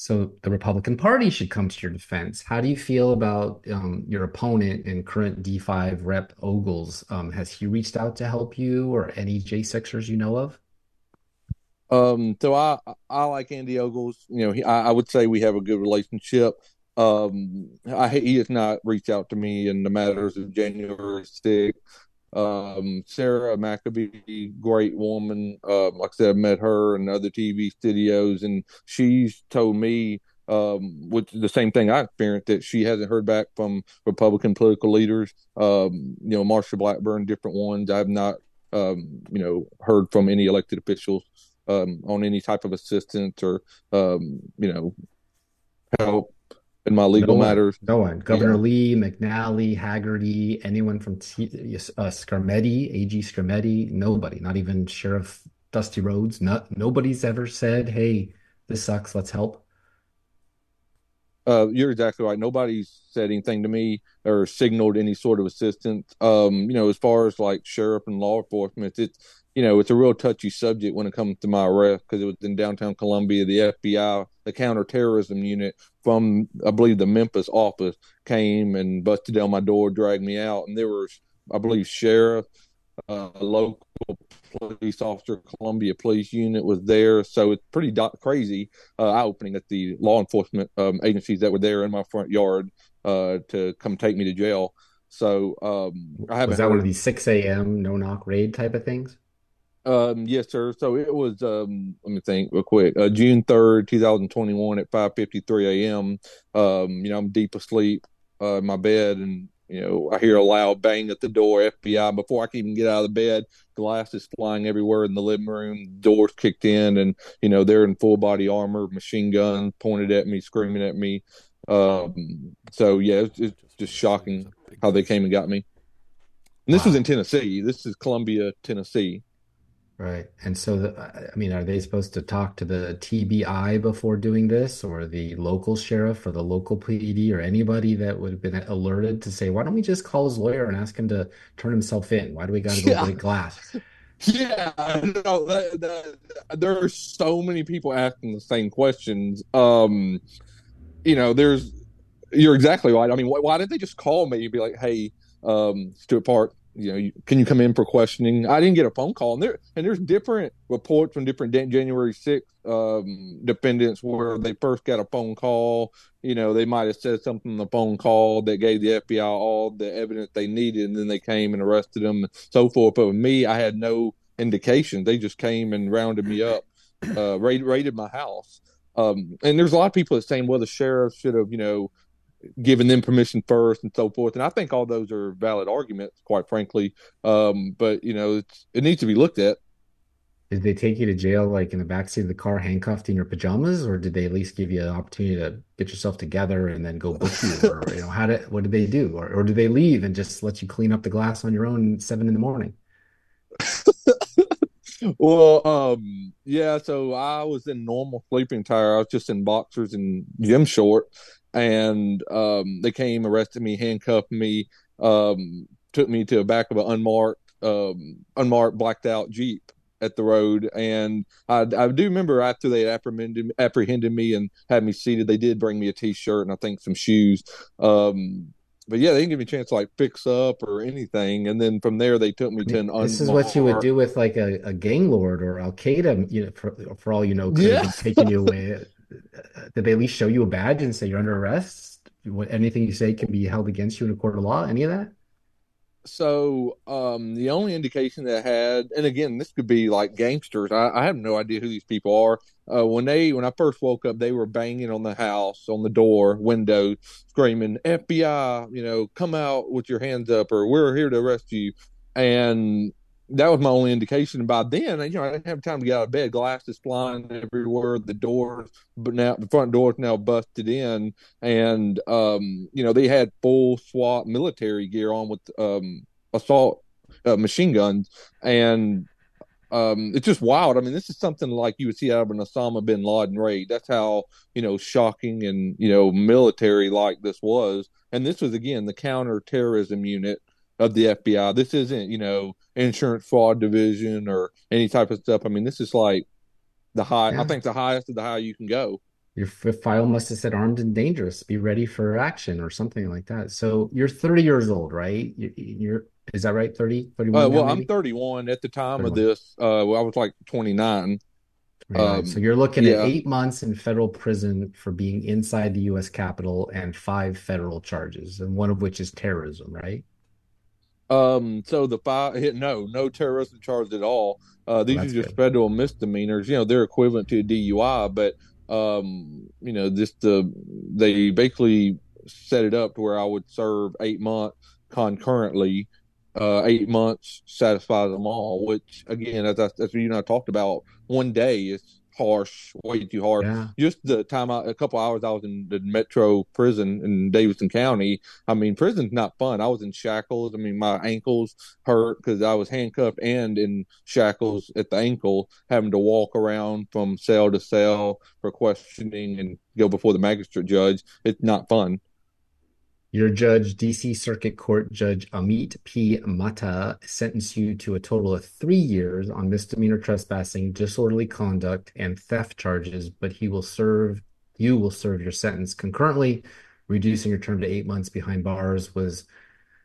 [SPEAKER 2] So the Republican Party should come to your defense. How do you feel about um, your opponent and current D5 rep Ogles? Um, has he reached out to help you or any J6ers you know of?
[SPEAKER 3] Um, so I I like Andy Ogles. You know, he, I, I, would say we have a good relationship. Um, I he has not reached out to me in the matters of January 6th. Um, Sarah McAbee, great woman. Uh, like I said, I met her in other TV studios, and she's told me, um, which the same thing I experienced, that she hasn't heard back from Republican political leaders. Um, you know, Marsha Blackburn, different ones. I've not, um, you know, heard from any elected officials um, on any type of assistance or, um, you know, help in my legal
[SPEAKER 2] no
[SPEAKER 3] matters.
[SPEAKER 2] No one. Governor yeah. Lee, McNally, Hagerty, anyone from T- uh, Skrmetti, AG Skrmetti, nobody, not even Sheriff Dusty Rhodes. Not, nobody's ever said, hey, this sucks, let's help.
[SPEAKER 3] Uh, you're exactly right. Nobody's said anything to me or signaled any sort of assistance. Um, you know, as far as like sheriff and law enforcement, it's you know, it's a real touchy subject when it comes to my arrest because it was in downtown Columbia. The FBI, the counterterrorism unit from, I believe, the Memphis office came and busted down my door, dragged me out, and there was, I believe, sheriff, uh, local police officer, Columbia Police Unit was there. So it's pretty do- crazy, uh, eye opening that the law enforcement um, agencies that were there in my front yard uh, to come take me to jail. So um, I haven't.
[SPEAKER 2] Was that one of these six a.m. no knock raid type of things?
[SPEAKER 3] Um, yes, sir. So it was. Um, let me think real quick. Uh, June third, two thousand twenty-one, at five fifty-three a.m. Um, you know, I'm deep asleep uh, in my bed, and you know, I hear a loud bang at the door. FBI. Before I can even get out of the bed, glass is flying everywhere in the living room. Doors kicked in, and you know, they're in full body armor, machine gun pointed at me, screaming at me. Um, so yeah, it's, it's just shocking how they came and got me. And this wow. was in Tennessee. This is Columbia, Tennessee.
[SPEAKER 2] Right. And so, the, I mean, are they supposed to talk to the TBI before doing this or the local sheriff or the local PD or anybody that would have been alerted to say, why don't we just call his lawyer and ask him to turn himself in? Why do we got to go yeah. break glass?
[SPEAKER 3] Yeah, no, that, that, there are so many people asking the same questions. Um, you know, there's, you're exactly right. I mean, why, why didn't they just call me and be like, hey, um, Stewart Park, you know, can you come in for questioning? I didn't get a phone call, and there and there's different reports from different January 6th um, defendants where they first got a phone call. You know, they might have said something on the phone call that gave the FBI all the evidence they needed, and then they came and arrested them, and so forth. But with me, I had no indication. They just came and rounded me up, uh, raided, raided my house. Um, and there's a lot of people that saying, well, the sheriff should have, you know, giving them permission first and so forth. And I think all those are valid arguments, quite frankly. Um, but you know, it needs to be looked at.
[SPEAKER 2] Did they take you to jail like in the backseat of the car, handcuffed in your pajamas, or did they at least give you an opportunity to get yourself together and then go book you, or you know, how did what did they do, or or did they leave and just let you clean up the glass on your own seven in the morning?
[SPEAKER 3] well, um, yeah. So I was in normal sleeping attire. I was just in boxers and gym short, and um, they came, arrested me, handcuffed me, um, took me to the back of an unmarked, um, unmarked, blacked out Jeep. at the road. And I, I do remember after they apprehended, apprehended me and had me seated, they did bring me a t-shirt and I think some shoes. Um, but yeah, they didn't give me a chance to like fix up or anything. And then from there, they took me to an.
[SPEAKER 2] This is what you would do with like a, a gang lord or Al Qaeda. You know, for, for all you know, could
[SPEAKER 3] Yeah.
[SPEAKER 2] taken you away. Did they at least show you a badge and say you're under arrest? What, anything you say can be held against you in a court of law? Any of that?
[SPEAKER 3] So um, the only indication that I had, and again, this could be like gangsters. I, I have no idea who these people are. Uh, when they, when I first woke up, they were banging on the house, on the door, window, screaming FBI. You know, come out with your hands up, or we're here to arrest you. And that was my only indication. By then, you know, I didn't have time to get out of bed. Glasses flying everywhere. The doors, but now the front door is now busted in, and um, you know they had full SWAT military gear on with um, assault uh, machine guns, and um, it's just wild. I mean, this is something like you would see out of an Osama bin Laden raid. That's how you know shocking and you know military like this was. And this was again the counterterrorism unit of the FBI. This isn't, you know, insurance fraud division or any type of stuff. I mean, this is like the high,
[SPEAKER 2] Yeah.
[SPEAKER 3] I think the highest of the high you can go.
[SPEAKER 2] Your file must have said armed and dangerous. Be ready for action or something like that. So you're 30 years old, right? You, you're, is that right? 30, 31
[SPEAKER 3] Uh, well,
[SPEAKER 2] maybe?
[SPEAKER 3] I'm 31 at the time
[SPEAKER 2] 31.
[SPEAKER 3] of this. Uh, well, I was like 29.
[SPEAKER 2] Right.
[SPEAKER 3] Um,
[SPEAKER 2] So you're looking
[SPEAKER 3] yeah.
[SPEAKER 2] at eight months in federal prison for being inside the U.S. Capitol and five federal charges, and one of which is terrorism, right?
[SPEAKER 3] Um, so the five hit no, no terrorism charge at all. Uh, these are just
[SPEAKER 2] good.
[SPEAKER 3] federal misdemeanors. You know, they're equivalent to a DUI, but um, you know, just the they basically set it up to where I would serve eight months concurrently. Uh, eight months satisfies them all. Which again, as I, as you and I talked about, one day is harsh, way too hard
[SPEAKER 2] Yeah.
[SPEAKER 3] just the time I, a couple hours I was in the metro prison in Davidson County. I mean, prison's not fun. I was in shackles. I mean, my ankles hurt because I was handcuffed and in shackles at the ankle, having to walk around from cell to cell for questioning and go before the magistrate judge. It's not fun.
[SPEAKER 2] Your judge, DC Circuit Court Judge Amit P. Mehta, sentenced you to a total of three years on misdemeanor trespassing, disorderly conduct, and theft charges, but he will serve, you will serve your sentence concurrently, reducing your term to eight months behind bars. Was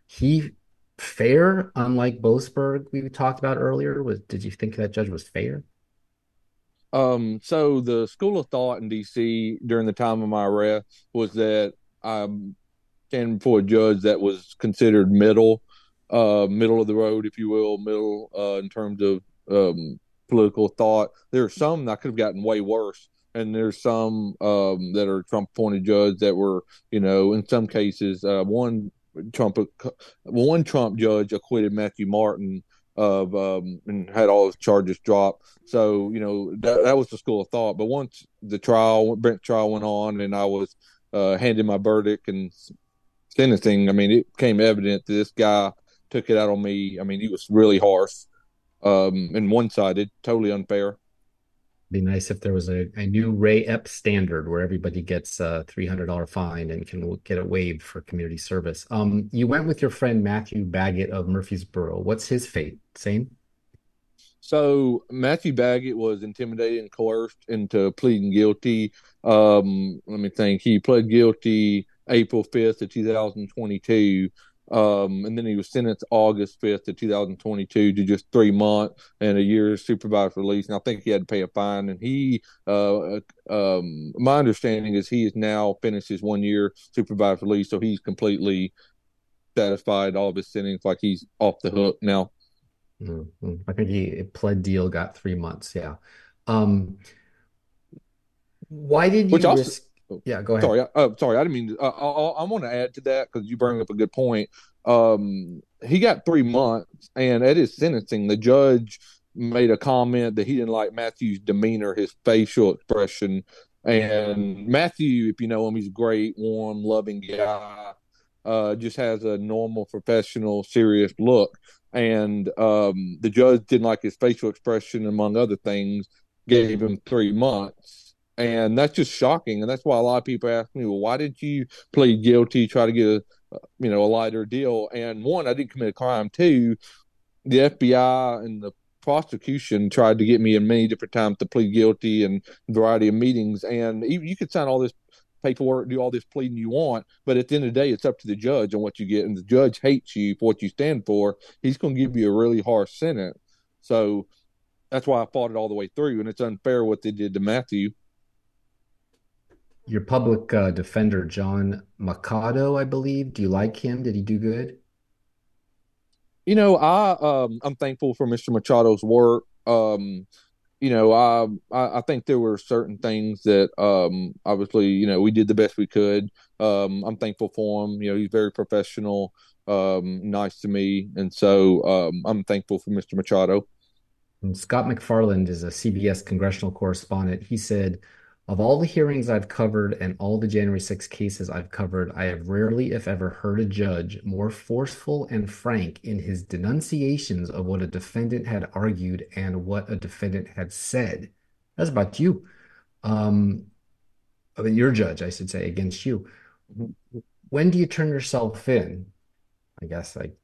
[SPEAKER 2] he fair, unlike Boasberg we talked about earlier? Was did you think that judge was fair?
[SPEAKER 3] Um, so the school of thought in DC during the time of my arrest was that I'm standing before a judge that was considered middle, uh, middle of the road, if you will, middle uh, in terms of um, political thought. There are some that could have gotten way worse, and there's some um, that are Trump appointed judge that were, you know, in some cases, uh, one Trump, one Trump judge acquitted Matthew Martin of um, and had all his charges dropped. So you know that, that was the school of thought. But once the trial, Brent trial went on, and I was uh, handed my verdict and sentencing, I mean, it became evident that this guy took it out on me. I mean, he was really harsh um, and one sided, totally unfair.
[SPEAKER 2] Be nice if there was a, a new Ray Epps standard where everybody gets a $300 fine and can get it waived for community service. Um, you went with your friend Matthew Baggett of Murfreesboro. What's his fate? Same?
[SPEAKER 3] So Matthew Baggett was intimidated and coerced into pleading guilty. Um, let me think. He pled guilty April fifth of two thousand twenty-two, um, and then he was sentenced August fifth of two thousand twenty-two to just three months and a year's supervised release. And I think he had to pay a fine. And he, uh, um, my understanding is he has now finished his one year supervised release, so he's completely satisfied all of his sentence, like he's off the hook now.
[SPEAKER 2] Mhm. I think he pled deal, got three months. Yeah. Um, why did you
[SPEAKER 3] Which also-
[SPEAKER 2] Yeah, go ahead.
[SPEAKER 3] Sorry, I, uh, sorry, I didn't mean. To, uh, I, I want to add to that because you bring up a good point. Um, he got three months, and at his sentencing, the judge made a comment that he didn't like Matthew's demeanor, his facial expression. And Matthew, if you know him, he's a great, warm, loving guy. Uh, just has a normal, professional, serious look. And um, the judge didn't like his facial expression, among other things. Gave him three months and that's just shocking and that's why a lot of people ask me well why did you plead guilty try to get a uh, you know a lighter deal and one i didn't commit a crime two the fbi and the prosecution tried to get me in many different times to plead guilty and a variety of meetings. And you could sign all this paperwork, do all this pleading you want, but at the end of the day, it's up to the judge on what you get. And the judge hates you for what you stand for. He's going to give you a really harsh sentence. So that's why I fought it all the way through. And it's unfair what they did to Matthew.
[SPEAKER 2] Your public uh, defender, John Machado, I believe. Do you like him? Did he do good?
[SPEAKER 3] You know, I um, I'm thankful for Mr. Machado's work. Um, you know, I, I think there were certain things that um, obviously, you know, we did the best we could. Um, I'm thankful for him. You know, he's very professional, um, nice to me, and so um, I'm thankful for Mr. Machado.
[SPEAKER 2] And Scott MacFarlane is a CBS congressional correspondent. He said, of all the hearings I've covered and all the January 6 cases I've covered, I have rarely, if ever, heard a judge more forceful and frank in his denunciations of what a defendant had argued and what a defendant had said. That's about you. Um, I mean, your judge, I should say, against you. When do you turn yourself in? I guess like.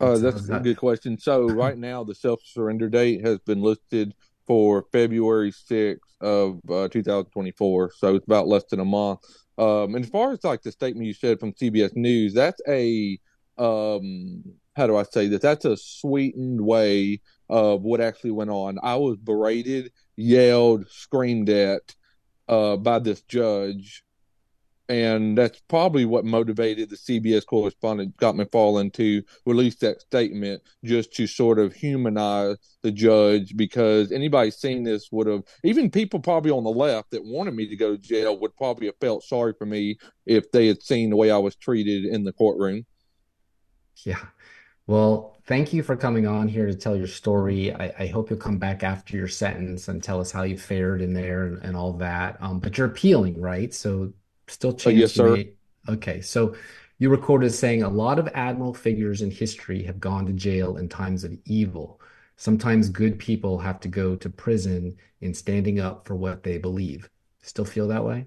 [SPEAKER 3] Uh, that's a good question. So right now, the self surrender date has been listed for February 6th of uh, 2024. So it's about less than a month. Um, and as far as like the statement you said from CBS News, that's a, um, how do I say that? That's a sweetened way of what actually went on. I was berated, yelled, screamed at uh, by this judge and that's probably what motivated the CBS correspondent Scott MacFarlane to release that statement, just to sort of humanize the judge. Because anybody seeing this would have, even people probably on the left that wanted me to go to jail, would probably have felt sorry for me if they had seen the way I was treated in the courtroom.
[SPEAKER 2] Yeah. Well, thank you for coming on here to tell your story. I, I, hope you'll come back after your sentence and tell us how you fared in there and, and all that. Um, but you're appealing, right? So Still chance. Uh,
[SPEAKER 3] yes, sir.
[SPEAKER 2] May... Okay, so you recorded saying a lot of admiral figures in history have gone to jail in times of evil. Sometimes good people have to go to prison in standing up for what they believe. Still feel that way?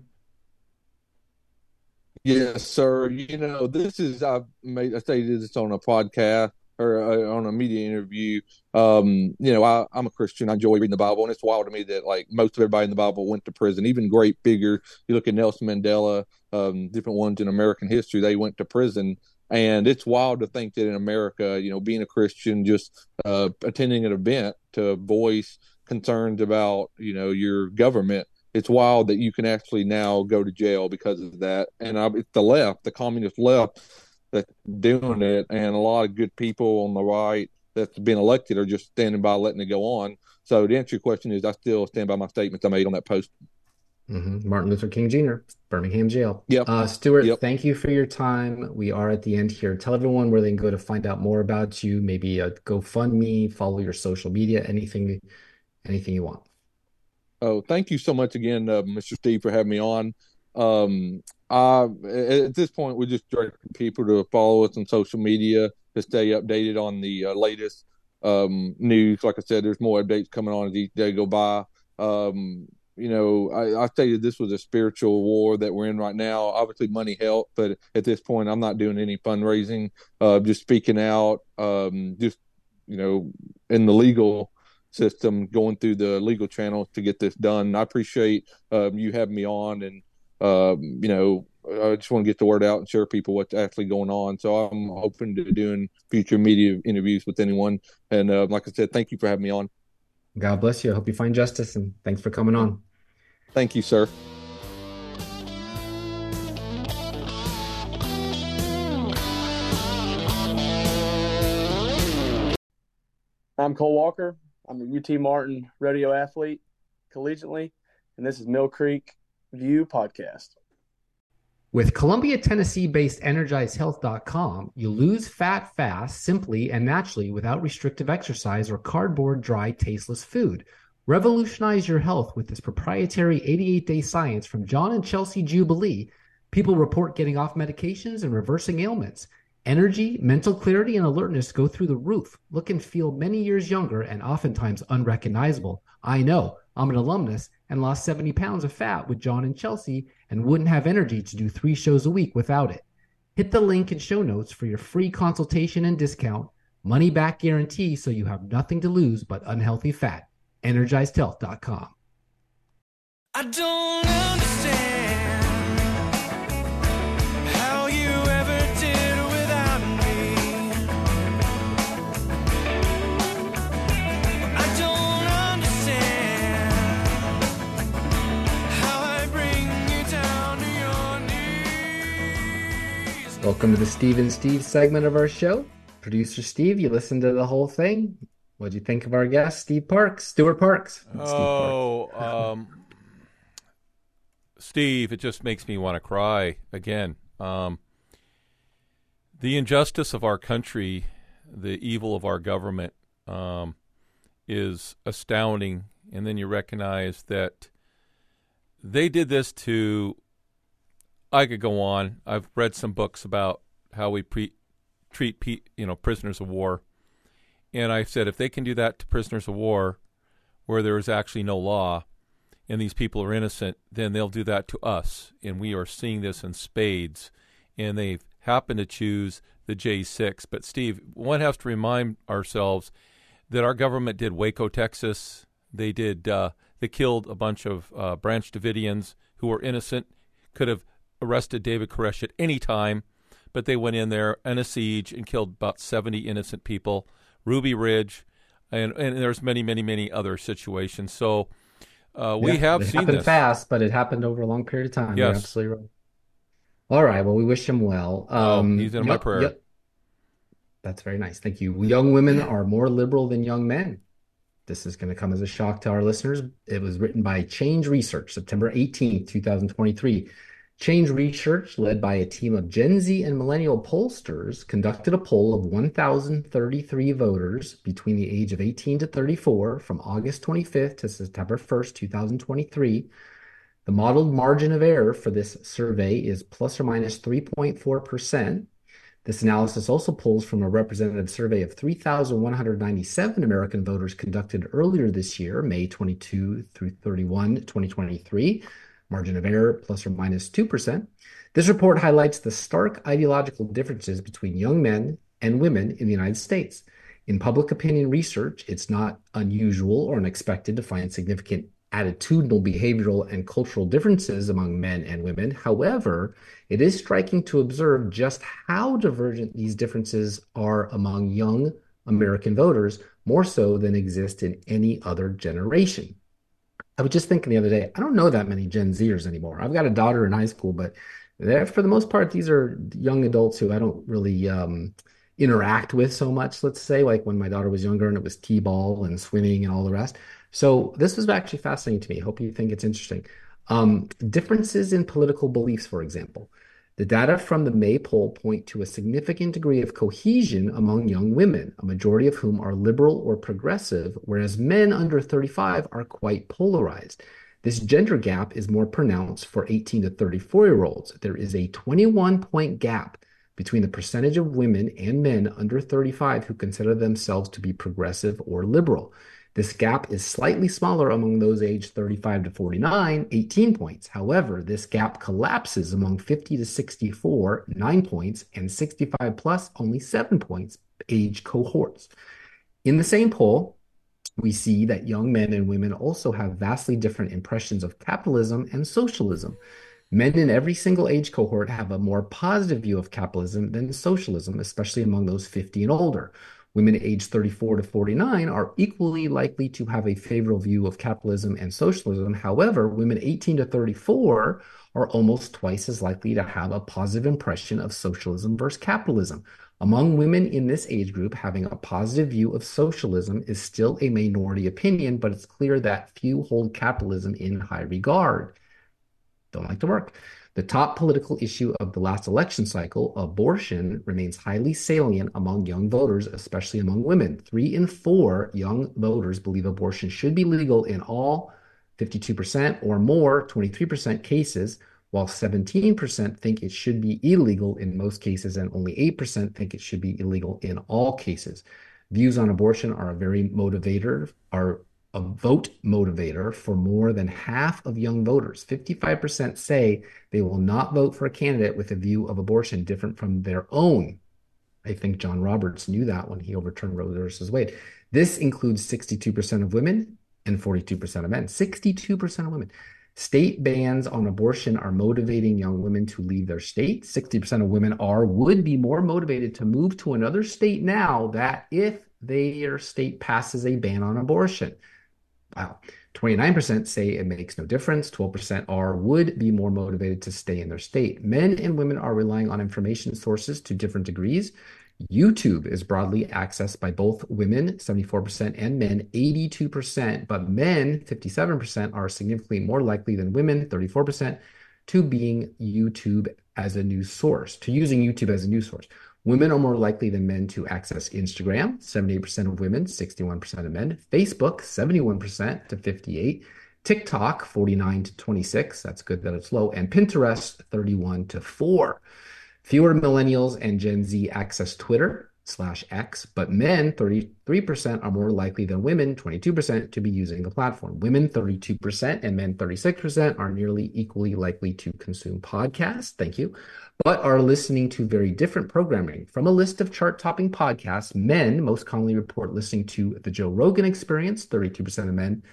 [SPEAKER 3] Yes, sir. You know, this is I've made I stated this on a podcast or uh, on a media interview. Um, you know, I, am a Christian. I enjoy reading the Bible, and it's wild to me that like most of everybody in the Bible went to prison. Even great figures. You look at Nelson Mandela, um, different ones in American history, they went to prison. And it's wild to think that in America, you know, being a Christian, just uh, attending an event to voice concerns about, you know, your government it's wild that you can actually now go to jail because of that. And I, it's the left, the communist left, that's doing it, and a lot of good people on the right that's been elected are just standing by letting it go on. So to answer your question is I still stand by my statements I made on that post.
[SPEAKER 2] Mm-hmm. Martin Luther King Jr., Birmingham jail.
[SPEAKER 3] Yep.
[SPEAKER 2] Uh, Stewart,
[SPEAKER 3] yep.
[SPEAKER 2] thank you for your time. We are at the end here. Tell everyone where they can go to find out more about you. Maybe a GoFundMe, follow your social media, anything, anything you want.
[SPEAKER 3] Oh, thank you so much again, uh, Mr. Steve, for having me on. Um, uh, at this point, we're just directing people to follow us on social media to stay updated on the uh, latest um, news. Like I said, there's more updates coming on as each day go by. Um, you know, I, I stated this was a spiritual war that we're in right now. Obviously, money helped, but at this point, I'm not doing any fundraising. Uh, just speaking out, um, just you know, in the legal system, going through the legal channels to get this done. I appreciate um, you having me on and um, you know, I just want to get the word out and share people what's actually going on. So I'm open to doing future media interviews with anyone. And uh, like I said, thank you for having me on.
[SPEAKER 2] God bless you. I hope you find justice and thanks for coming on.
[SPEAKER 3] Thank you, sir.
[SPEAKER 14] I'm Cole Walker. I'm a UT Martin rodeo athlete collegiately, and this is Mill Creek View podcast.
[SPEAKER 2] With Columbia, Tennessee based EnergizedHealth.com, you lose fat fast, simply and naturally without restrictive exercise or cardboard, dry, tasteless food. Revolutionize your health with this proprietary 88 day science from John and Chelsea Jubilee. People report getting off medications and reversing ailments. Energy, mental clarity, and alertness go through the roof. Look and feel many years younger and oftentimes unrecognizable. I know. I'm an alumnus and lost 70 pounds of fat with John and Chelsea and wouldn't have energy to do three shows a week without it. Hit the link in show notes for your free consultation and discount. money back guarantee so you have nothing to lose but unhealthy fat. EnergizedHealth.com.
[SPEAKER 15] I don't understand
[SPEAKER 2] Welcome to the Steve and Steve segment of our show. Producer Steve, you listened to the whole thing. What do you think of our guest, Steve Parks, Stewart Parks?
[SPEAKER 1] Oh, um, Steve, it just makes me want to cry again. Um, the injustice of our country, the evil of our government, um, is astounding. And then you recognize that they did this to. I could go on. I've read some books about how we pre- treat, pe- you know, prisoners of war, and I said if they can do that to prisoners of war, where there is actually no law, and these people are innocent, then they'll do that to us. And we are seeing this in spades. And they've happened to choose the J6. But, Steve, one has to remind ourselves that our government did Waco, Texas. They did, uh, they killed a bunch of uh, Branch Davidians who were innocent, could have arrested David Koresh at any time, but they went in there in a siege and killed about 70 innocent people. Ruby Ridge, and, and there's many, many, many other situations. So, uh, we
[SPEAKER 2] Yeah,
[SPEAKER 1] have
[SPEAKER 2] it
[SPEAKER 1] seen
[SPEAKER 2] happened
[SPEAKER 1] this.
[SPEAKER 2] fast, but it happened over a long period of time. You're
[SPEAKER 1] Yes.
[SPEAKER 2] absolutely right. All right. Well, we wish him well.
[SPEAKER 1] Oh,
[SPEAKER 2] Um,
[SPEAKER 1] he's in my prayer.
[SPEAKER 2] yep. That's very nice. Thank you. Young women are more liberal than young men. This is going to come as a shock to our listeners. It was written by Change Research, September 18th, 2023. Change Research, led by a team of Gen Z and millennial pollsters, conducted a poll of 1,033 voters between the age of 18 to 34 from August 25th to September 1st, 2023. The modeled margin of error for this survey is plus or minus 3.4%. This analysis also pulls from a representative survey of 3,197 American voters conducted earlier this year, May 22 through 31, 2023. Margin of error plus or minus 2%. This report highlights the stark ideological differences between young men and women in the United States. In public opinion research, it's not unusual or unexpected to find significant attitudinal, behavioral, and cultural differences among men and women. However, it is striking to observe just how divergent these differences are among young American voters, more so than exist in any other generation. I was just thinking the other day, I don't know that many Gen Zers anymore. I've got a daughter in high school, but for the most part, these are young adults who I don't really um, interact with so much, let's say, like when my daughter was younger and it was T-ball and swimming and all the rest. So this was actually fascinating to me. Hope you think it's interesting. Um, differences in political beliefs, for example. The data from the May poll point to a significant degree of cohesion among young women, a majority of whom are liberal or progressive, whereas men under 35 are quite polarized. This gender gap is more pronounced for 18 to 34 year olds. There is a 21 point gap between the percentage of women and men under 35 who consider themselves to be progressive or liberal. This gap is slightly smaller among those aged 35 to 49, 18 points. However, this gap collapses among 50 to 64, 9 points, and 65 plus, only 7 points age cohorts. In the same poll, we see that young men and women also have vastly different impressions of capitalism and socialism. Men in every single age cohort have a more positive view of capitalism than socialism, especially among those 50 and older. Women aged 34 to 49 are equally likely to have a favorable view of capitalism and socialism. However, women 18 to 34 are almost twice as likely to have a positive impression of socialism versus capitalism. Among women in this age group, having a positive view of socialism is still a minority opinion, but it's clear that few hold capitalism in high regard. Don't like to work. The top political issue of the last election cycle, abortion, remains highly salient among young voters, especially among women. Three in four young voters believe abortion should be legal in all 52% or more, 23% cases, while 17% think it should be illegal in most cases, and only 8% think it should be illegal in all cases. Views on abortion are a very motivator, are a vote motivator for more than half of young voters. 55% say they will not vote for a candidate with a view of abortion different from their own. I think John Roberts knew that when he overturned Roe versus Wade. This includes 62% of women and 42% of men. 62% of women. State bans on abortion are motivating young women to leave their state. 60% of women are would be more motivated to move to another state now that if their state passes a ban on abortion. Wow. 29% say it makes no difference. 12% are would be more motivated to stay in their state. Men and women are relying on information sources to different degrees. YouTube is broadly accessed by both women, 74%, and men, 82%. But men, 57%, are significantly more likely than women, 34%, to being YouTube as a news source, to using YouTube as a news source. Women are more likely than men to access Instagram, 78% of women, 61% of men, Facebook, 71% to 58, TikTok, 49 to 26, that's good that it's low, and Pinterest, 31 to 4. Fewer millennials and Gen Z access Twitter slash X, but men, 33%, are more likely than women, 22%, to be using the platform. Women, 32%, and men, 36%, are nearly equally likely to consume podcasts. Thank you. But are listening to very different programming. From a list of chart topping podcasts, men most commonly report listening to The Joe Rogan Experience, 32% of men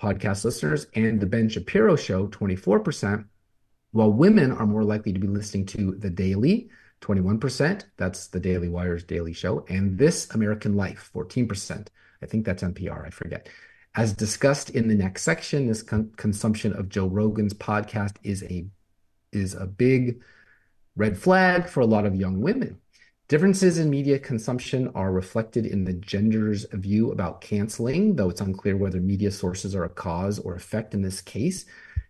[SPEAKER 2] podcast listeners, and The Ben Shapiro Show, 24%, while women are more likely to be listening to The Daily, 21%. That's the Daily Wire's daily show. And This American Life, 14%. I think that's NPR, I forget. As discussed in the next section, this con- consumption of Joe Rogan's podcast is a is a big red flag for a lot of young women. Differences in media consumption are reflected in the gender's view about canceling, though it's unclear whether media sources are a cause or effect in this case.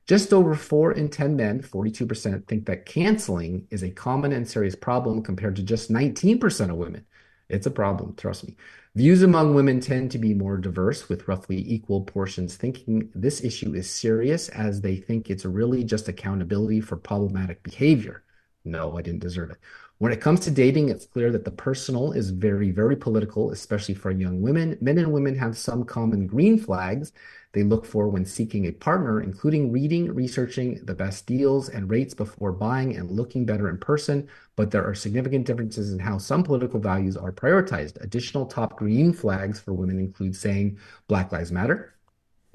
[SPEAKER 2] Just over 4 in 10 men, 42%, think that canceling is a common and serious problem compared to just 19% of women. It's a problem, trust me. Views among women tend to be more diverse, with roughly equal portions thinking this issue is serious as they think it's really just accountability for problematic behavior. No, I didn't deserve it. When it comes to dating, it's clear that the personal is very, very political, especially for young women. Men and women have some common green flags they look for when seeking a partner, including reading, researching the best deals and rates before buying and looking better in person. But there are significant differences in how some political values are prioritized. Additional top green flags for women include saying Black Lives Matter,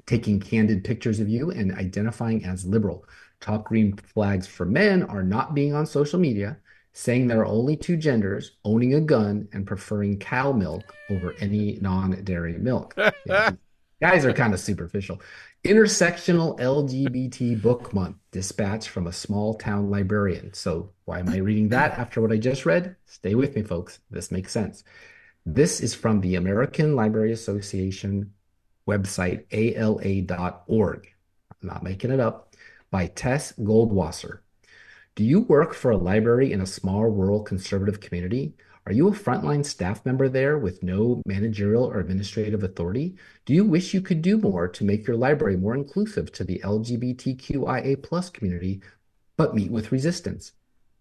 [SPEAKER 2] taking candid pictures of you, and identifying as liberal. Top green flags for men are not being on social media, saying there are only two genders, owning a gun, and preferring cow milk over any non dairy milk. Guys are kind of superficial. Intersectional LGBT Book Month, dispatch from a small town librarian. So, why am I reading that after what I just read? Stay with me, folks. This makes sense. This is from the American Library Association website, ala.org. I'm not making it up by Tess Goldwasser. Do you work for a library in a small rural conservative community? Are you a frontline staff member there with no managerial or administrative authority? Do you wish you could do more to make your library more inclusive to the LGBTQIA community, but meet with resistance?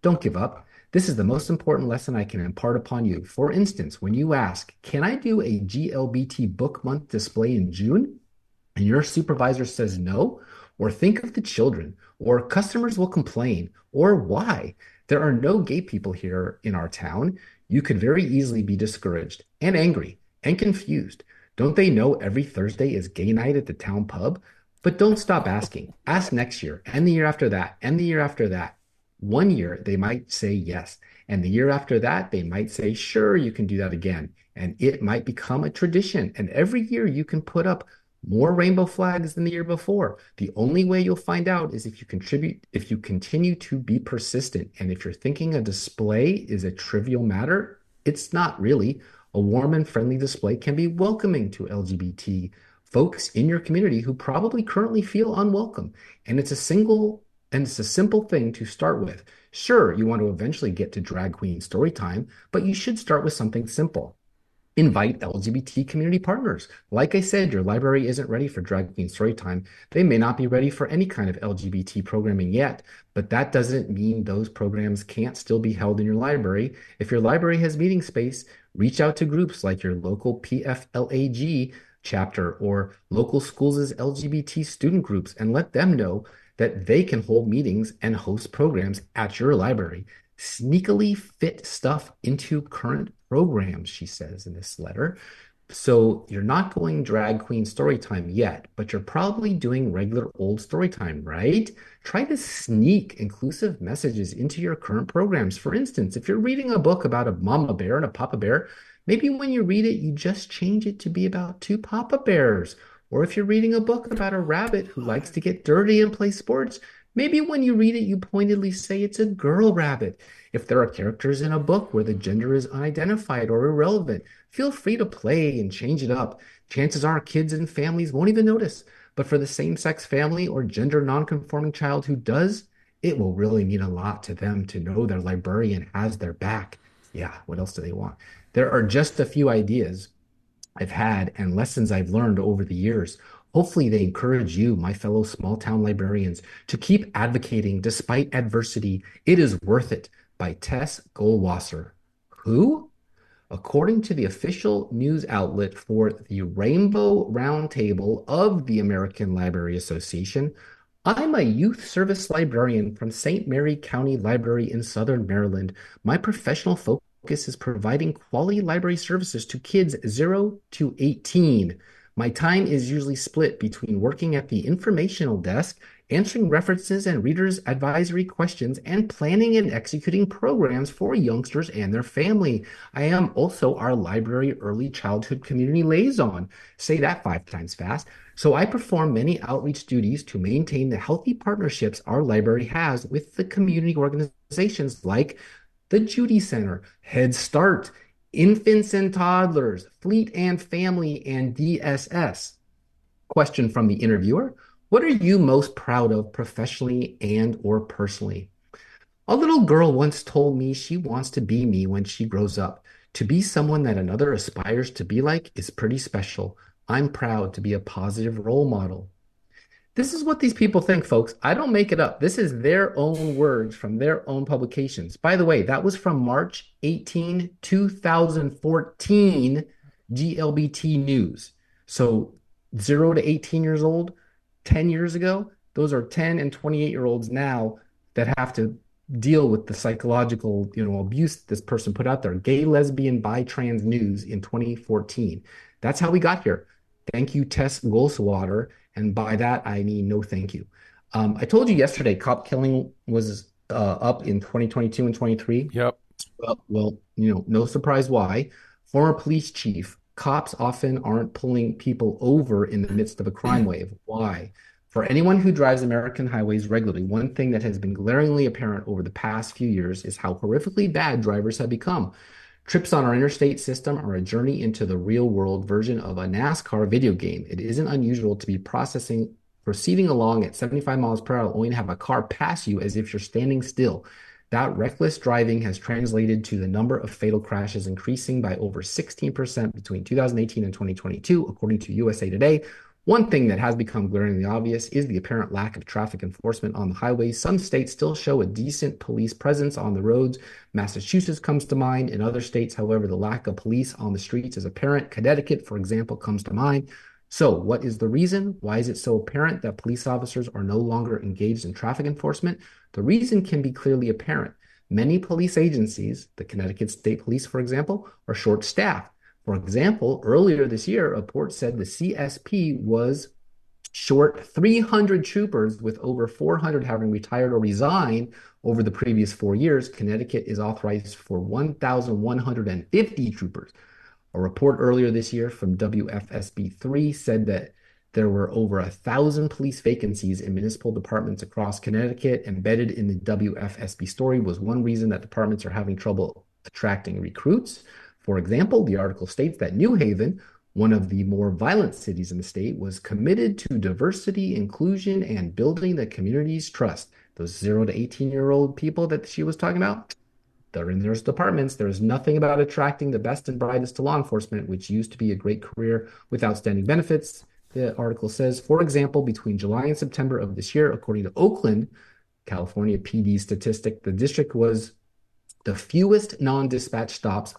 [SPEAKER 2] Don't give up. This is the most important lesson I can impart upon you. For instance, when you ask, Can I do a GLBT Book Month display in June? and your supervisor says no, or think of the children, or customers will complain, or why. There are no gay people here in our town. You could very easily be discouraged and angry and confused. Don't they know every Thursday is gay night at the town pub? But don't stop asking. Ask next year, and the year after that, and the year after that. One year they might say yes, and the year after that they might say, sure, you can do that again. And it might become a tradition. And every year you can put up more rainbow flags than the year before. The only way you'll find out is if you contribute, if you continue to be persistent. And if you're thinking a display is a trivial matter, it's not really. A warm and friendly display can be welcoming to LGBT folks in your community who probably currently feel unwelcome. And it's a single and it's a simple thing to start with. Sure, you want to eventually get to drag queen story time, but you should start with something simple invite LGBT community partners. Like I said, your library isn't ready for Drag Queen Storytime. They may not be ready for any kind of LGBT programming yet, but that doesn't mean those programs can't still be held in your library. If your library has meeting space, reach out to groups like your local PFLAG chapter or local schools' LGBT student groups and let them know that they can hold meetings and host programs at your library. Sneakily fit stuff into current programs, she says in this letter. So you're not going drag queen story time yet, but you're probably doing regular old story time, right? Try to sneak inclusive messages into your current programs. For instance, if you're reading a book about a mama bear and a papa bear, maybe when you read it, you just change it to be about two papa bears. Or if you're reading a book about a rabbit who likes to get dirty and play sports, maybe when you read it, you pointedly say it's a girl rabbit. If there are characters in a book where the gender is unidentified or irrelevant, feel free to play and change it up. Chances are kids and families won't even notice. But for the same sex family or gender nonconforming child who does, it will really mean a lot to them to know their librarian has their back. Yeah, what else do they want? There are just a few ideas I've had and lessons I've learned over the years. Hopefully, they encourage you, my fellow small town librarians, to keep advocating despite adversity. It is worth it by Tess Goldwasser. Who? According to the official news outlet for the Rainbow Roundtable of the American Library Association, I'm a youth service librarian from St. Mary County Library in Southern Maryland. My professional focus is providing quality library services to kids 0 to 18. My time is usually split between working at the informational desk answering references and readers' advisory questions, and planning and executing programs for youngsters and their family. I am also our library early childhood community liaison. Say that five times fast. So I perform many outreach duties to maintain the healthy partnerships our library has with the community organizations like the Judy Center, Head Start, Infants and Toddlers, Fleet and Family, and DSS. Question from the interviewer. What are you most proud of professionally and or personally? A little girl once told me she wants to be me when she grows up. To be someone that another aspires to be like is pretty special. I'm proud to be a positive role model. This is what these people think, folks. I don't make it up. This is their own words from their own publications. By the way, that was from March 18, 2014, GLBT News. So, zero to 18 years old, 10 years ago, those are 10 and 28 year olds now that have to deal with the psychological, you know, abuse this person put out there. Gay, lesbian, bi, trans news in 2014. That's how we got here. Thank you, Tess Goldwater. And by that, I mean no thank you. Um, I told you yesterday, cop killing was uh, up in 2022 and 23.
[SPEAKER 1] Yep.
[SPEAKER 2] Well, well, you know, no surprise why. Former police chief cops often aren't pulling people over in the midst of a crime wave. Why? For anyone who drives American highways regularly, one thing that has been glaringly apparent over the past few years is how horrifically bad drivers have become. Trips on our interstate system are a journey into the real world version of a NASCAR video game. It isn't unusual to be processing proceeding along at 75 miles per hour only to have a car pass you as if you're standing still. That reckless driving has translated to the number of fatal crashes increasing by over 16% between 2018 and 2022, according to USA Today. One thing that has become glaringly obvious is the apparent lack of traffic enforcement on the highways. Some states still show a decent police presence on the roads. Massachusetts comes to mind. In other states, however, the lack of police on the streets is apparent. Connecticut, for example, comes to mind. So, what is the reason? Why is it so apparent that police officers are no longer engaged in traffic enforcement? The reason can be clearly apparent. Many police agencies, the Connecticut State Police, for example, are short staffed. For example, earlier this year, a report said the CSP was short 300 troopers, with over 400 having retired or resigned over the previous four years. Connecticut is authorized for 1,150 troopers. A report earlier this year from WFSB3 said that there were over a thousand police vacancies in municipal departments across Connecticut. Embedded in the WFSB story was one reason that departments are having trouble attracting recruits. For example, the article states that New Haven, one of the more violent cities in the state, was committed to diversity, inclusion, and building the community's trust. Those zero to 18 year old people that she was talking about, they're in those departments. There's nothing about attracting the best and brightest to law enforcement, which used to be a great career with outstanding benefits. The article says, for example, between July and September of this year, according to Oakland, California PD statistic, the district was the fewest non dispatch stops,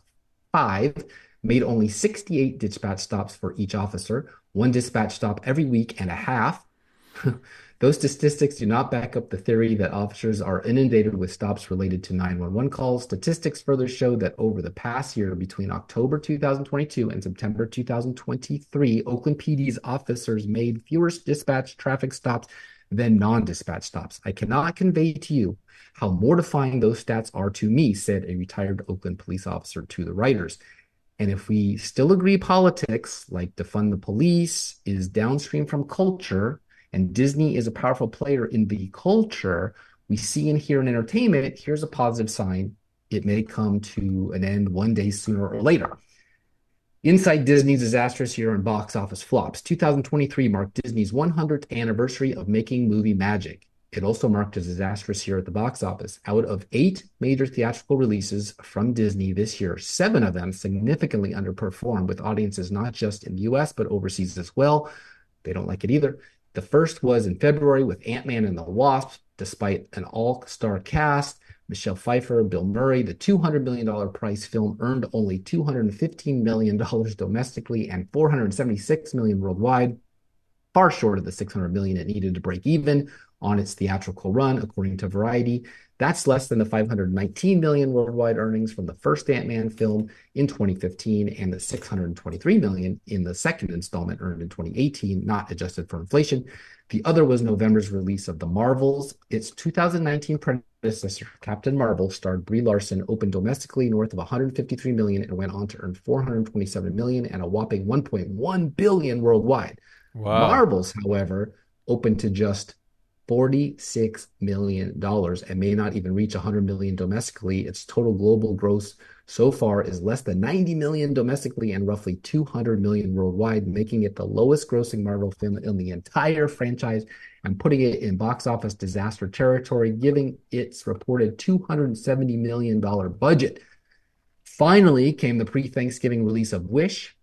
[SPEAKER 2] five, made only 68 dispatch stops for each officer, one dispatch stop every week and a half. Those statistics do not back up the theory that officers are inundated with stops related to 911 calls. Statistics further show that over the past year, between October 2022 and September 2023, Oakland PD's officers made fewer dispatch traffic stops than non dispatch stops. I cannot convey to you how mortifying those stats are to me, said a retired Oakland police officer to the writers. And if we still agree politics, like defund the police, is downstream from culture, and Disney is a powerful player in the culture we see and hear in entertainment, here's a positive sign. It may come to an end one day sooner or later. Inside Disney's disastrous year in box office flops, 2023 marked Disney's 100th anniversary of making movie magic. It also marked a disastrous year at the box office. Out of eight major theatrical releases from Disney this year, seven of them significantly underperformed with audiences not just in the US, but overseas as well. They don't like it either. The first was in February with Ant Man and the Wasp, despite an all star cast. Michelle Pfeiffer, Bill Murray, the $200 million price film earned only $215 million domestically and 476 million worldwide, far short of the 600 million it needed to break even on its theatrical run, according to Variety. That's less than the 519 million worldwide earnings from the first Ant-Man film in 2015 and the 623 million in the second installment earned in 2018, not adjusted for inflation. The other was November's release of The Marvels. Its 2019 predecessor, Captain Marvel, starred Brie Larson, opened domestically north of 153 million and went on to earn 427 million and a whopping 1.1 billion worldwide.
[SPEAKER 1] Wow.
[SPEAKER 2] Marvels, however, opened to just $46 million and may not even reach 100 million domestically. Its total global gross so far is less than 90 million domestically and roughly 200 million worldwide, making it the lowest grossing Marvel film in the entire franchise and putting it in box office disaster territory, giving its reported $270 million budget. Finally came the pre Thanksgiving release of Wish,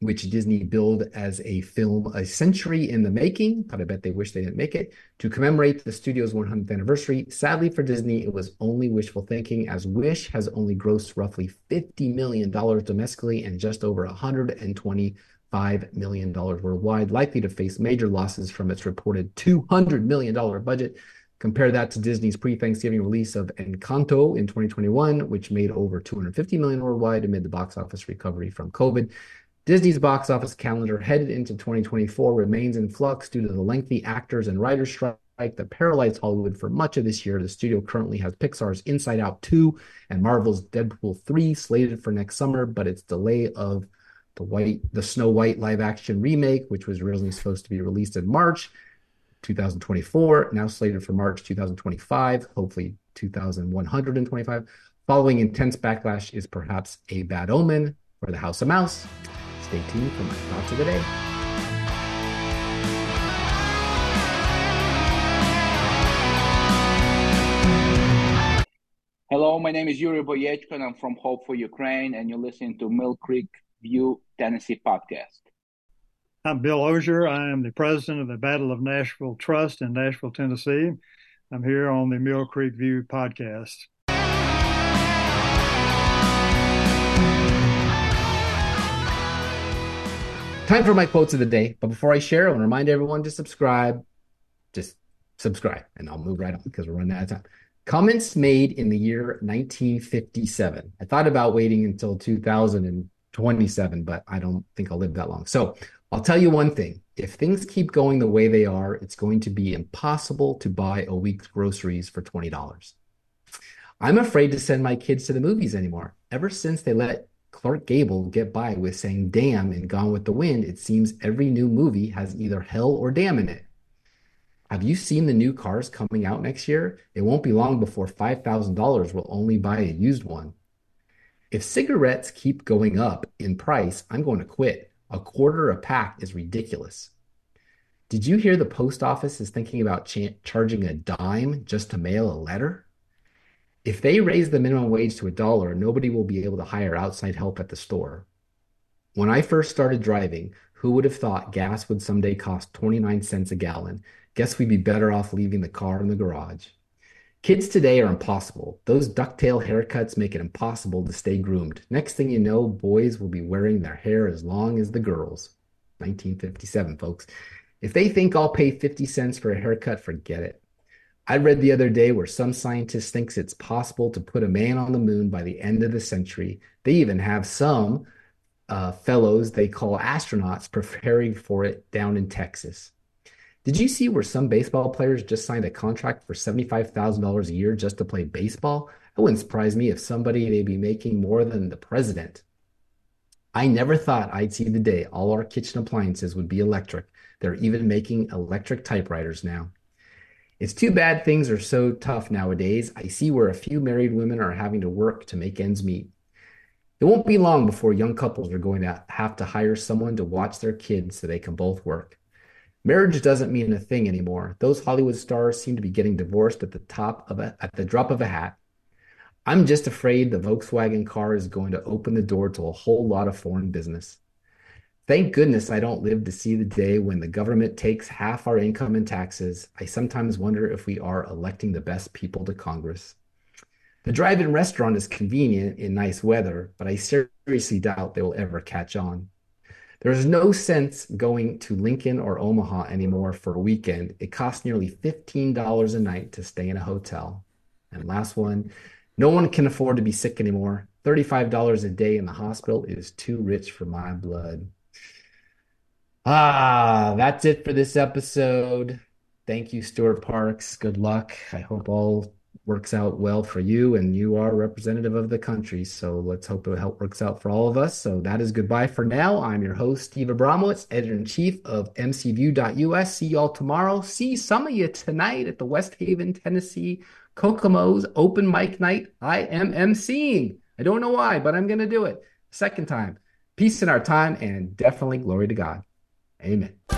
[SPEAKER 2] which Disney billed as a film a century in the making, but I bet they wish they didn't make it, to commemorate the studio's 100th anniversary. Sadly for Disney, it was only wishful thinking, as Wish has only grossed roughly $50 million domestically and just over $125 million worldwide, likely to face major losses from its reported $200 million budget. Compare that to Disney's pre-Thanksgiving release of Encanto in 2021, which made over 250 million worldwide amid the box office recovery from COVID. Disney's box office calendar headed into 2024 remains in flux due to the lengthy actors and writers strike that paralyzed Hollywood for much of this year. The studio currently has Pixar's Inside Out 2 and Marvel's Deadpool 3 slated for next summer, but its delay of the white the Snow White live action remake, which was originally supposed to be released in March 2024, now slated for March 2025, hopefully 2125. Following intense backlash is perhaps a bad omen for the House of Mouse. Stay tuned for my thoughts of the day.
[SPEAKER 16] Hello, my name is Yuri Boyechko, and I'm from Hope for Ukraine, and you're listening to Mill Creek View Tennessee podcast.
[SPEAKER 17] I'm Bill Ozier. I am the president of the Battle of Nashville Trust in Nashville, Tennessee. I'm here on the Mill Creek View podcast.
[SPEAKER 2] Time for my quotes of the day. But before I share, I want to remind everyone to subscribe. Just subscribe, and I'll move right on because we're running out of time. Comments made in the year 1957. I thought about waiting until 2027, but I don't think I'll live that long. So I'll tell you one thing. If things keep going the way they are, it's going to be impossible to buy a week's groceries for $20. I'm afraid to send my kids to the movies anymore. Ever since they let Clark Gable get by with saying damn in Gone with the Wind, it seems every new movie has either hell or damn in it. Have you seen the new cars coming out next year? It won't be long before $5,000 will only buy a used one. If cigarettes keep going up in price, I'm going to quit. A quarter a pack is ridiculous. Did you hear the post office is thinking about ch- charging a dime just to mail a letter? If they raise the minimum wage to a dollar, nobody will be able to hire outside help at the store. When I first started driving, who would have thought gas would someday cost 29 cents a gallon? Guess we'd be better off leaving the car in the garage. Kids today are impossible. Those ducktail haircuts make it impossible to stay groomed. Next thing you know, boys will be wearing their hair as long as the girls. 1957, folks. If they think I'll pay 50 cents for a haircut, forget it. I read the other day where some scientist thinks it's possible to put a man on the moon by the end of the century. They even have some uh, fellows they call astronauts preparing for it down in Texas. Did you see where some baseball players just signed a contract for $75,000 a year just to play baseball? It wouldn't surprise me if somebody may be making more than the president. I never thought I'd see the day all our kitchen appliances would be electric. They're even making electric typewriters now. It's too bad things are so tough nowadays. I see where a few married women are having to work to make ends meet. It won't be long before young couples are going to have to hire someone to watch their kids so they can both work. Marriage doesn't mean a thing anymore. Those Hollywood stars seem to be getting divorced at the top of a, at the drop of a hat. I'm just afraid the Volkswagen car is going to open the door to a whole lot of foreign business. Thank goodness I don't live to see the day when the government takes half our income in taxes. I sometimes wonder if we are electing the best people to Congress. The drive in restaurant is convenient in nice weather, but I seriously doubt they will ever catch on. There is no sense going to Lincoln or Omaha anymore for a weekend. It costs nearly $15 a night to stay in a hotel. And last one, no one can afford to be sick anymore. $35 a day in the hospital is too rich for my blood. Ah, that's it for this episode. Thank you, Stewart Parks. Good luck. I hope all works out well for you and you are representative of the country. So let's hope it help works out for all of us. So that is goodbye for now. I'm your host, Steve Abramowitz, editor in chief of mcview.us. See y'all tomorrow. See some of you tonight at the West Haven, Tennessee Kokomo's open mic night. I am emceeing. I don't know why, but I'm going to do it. Second time. Peace in our time and definitely glory to God. Amen.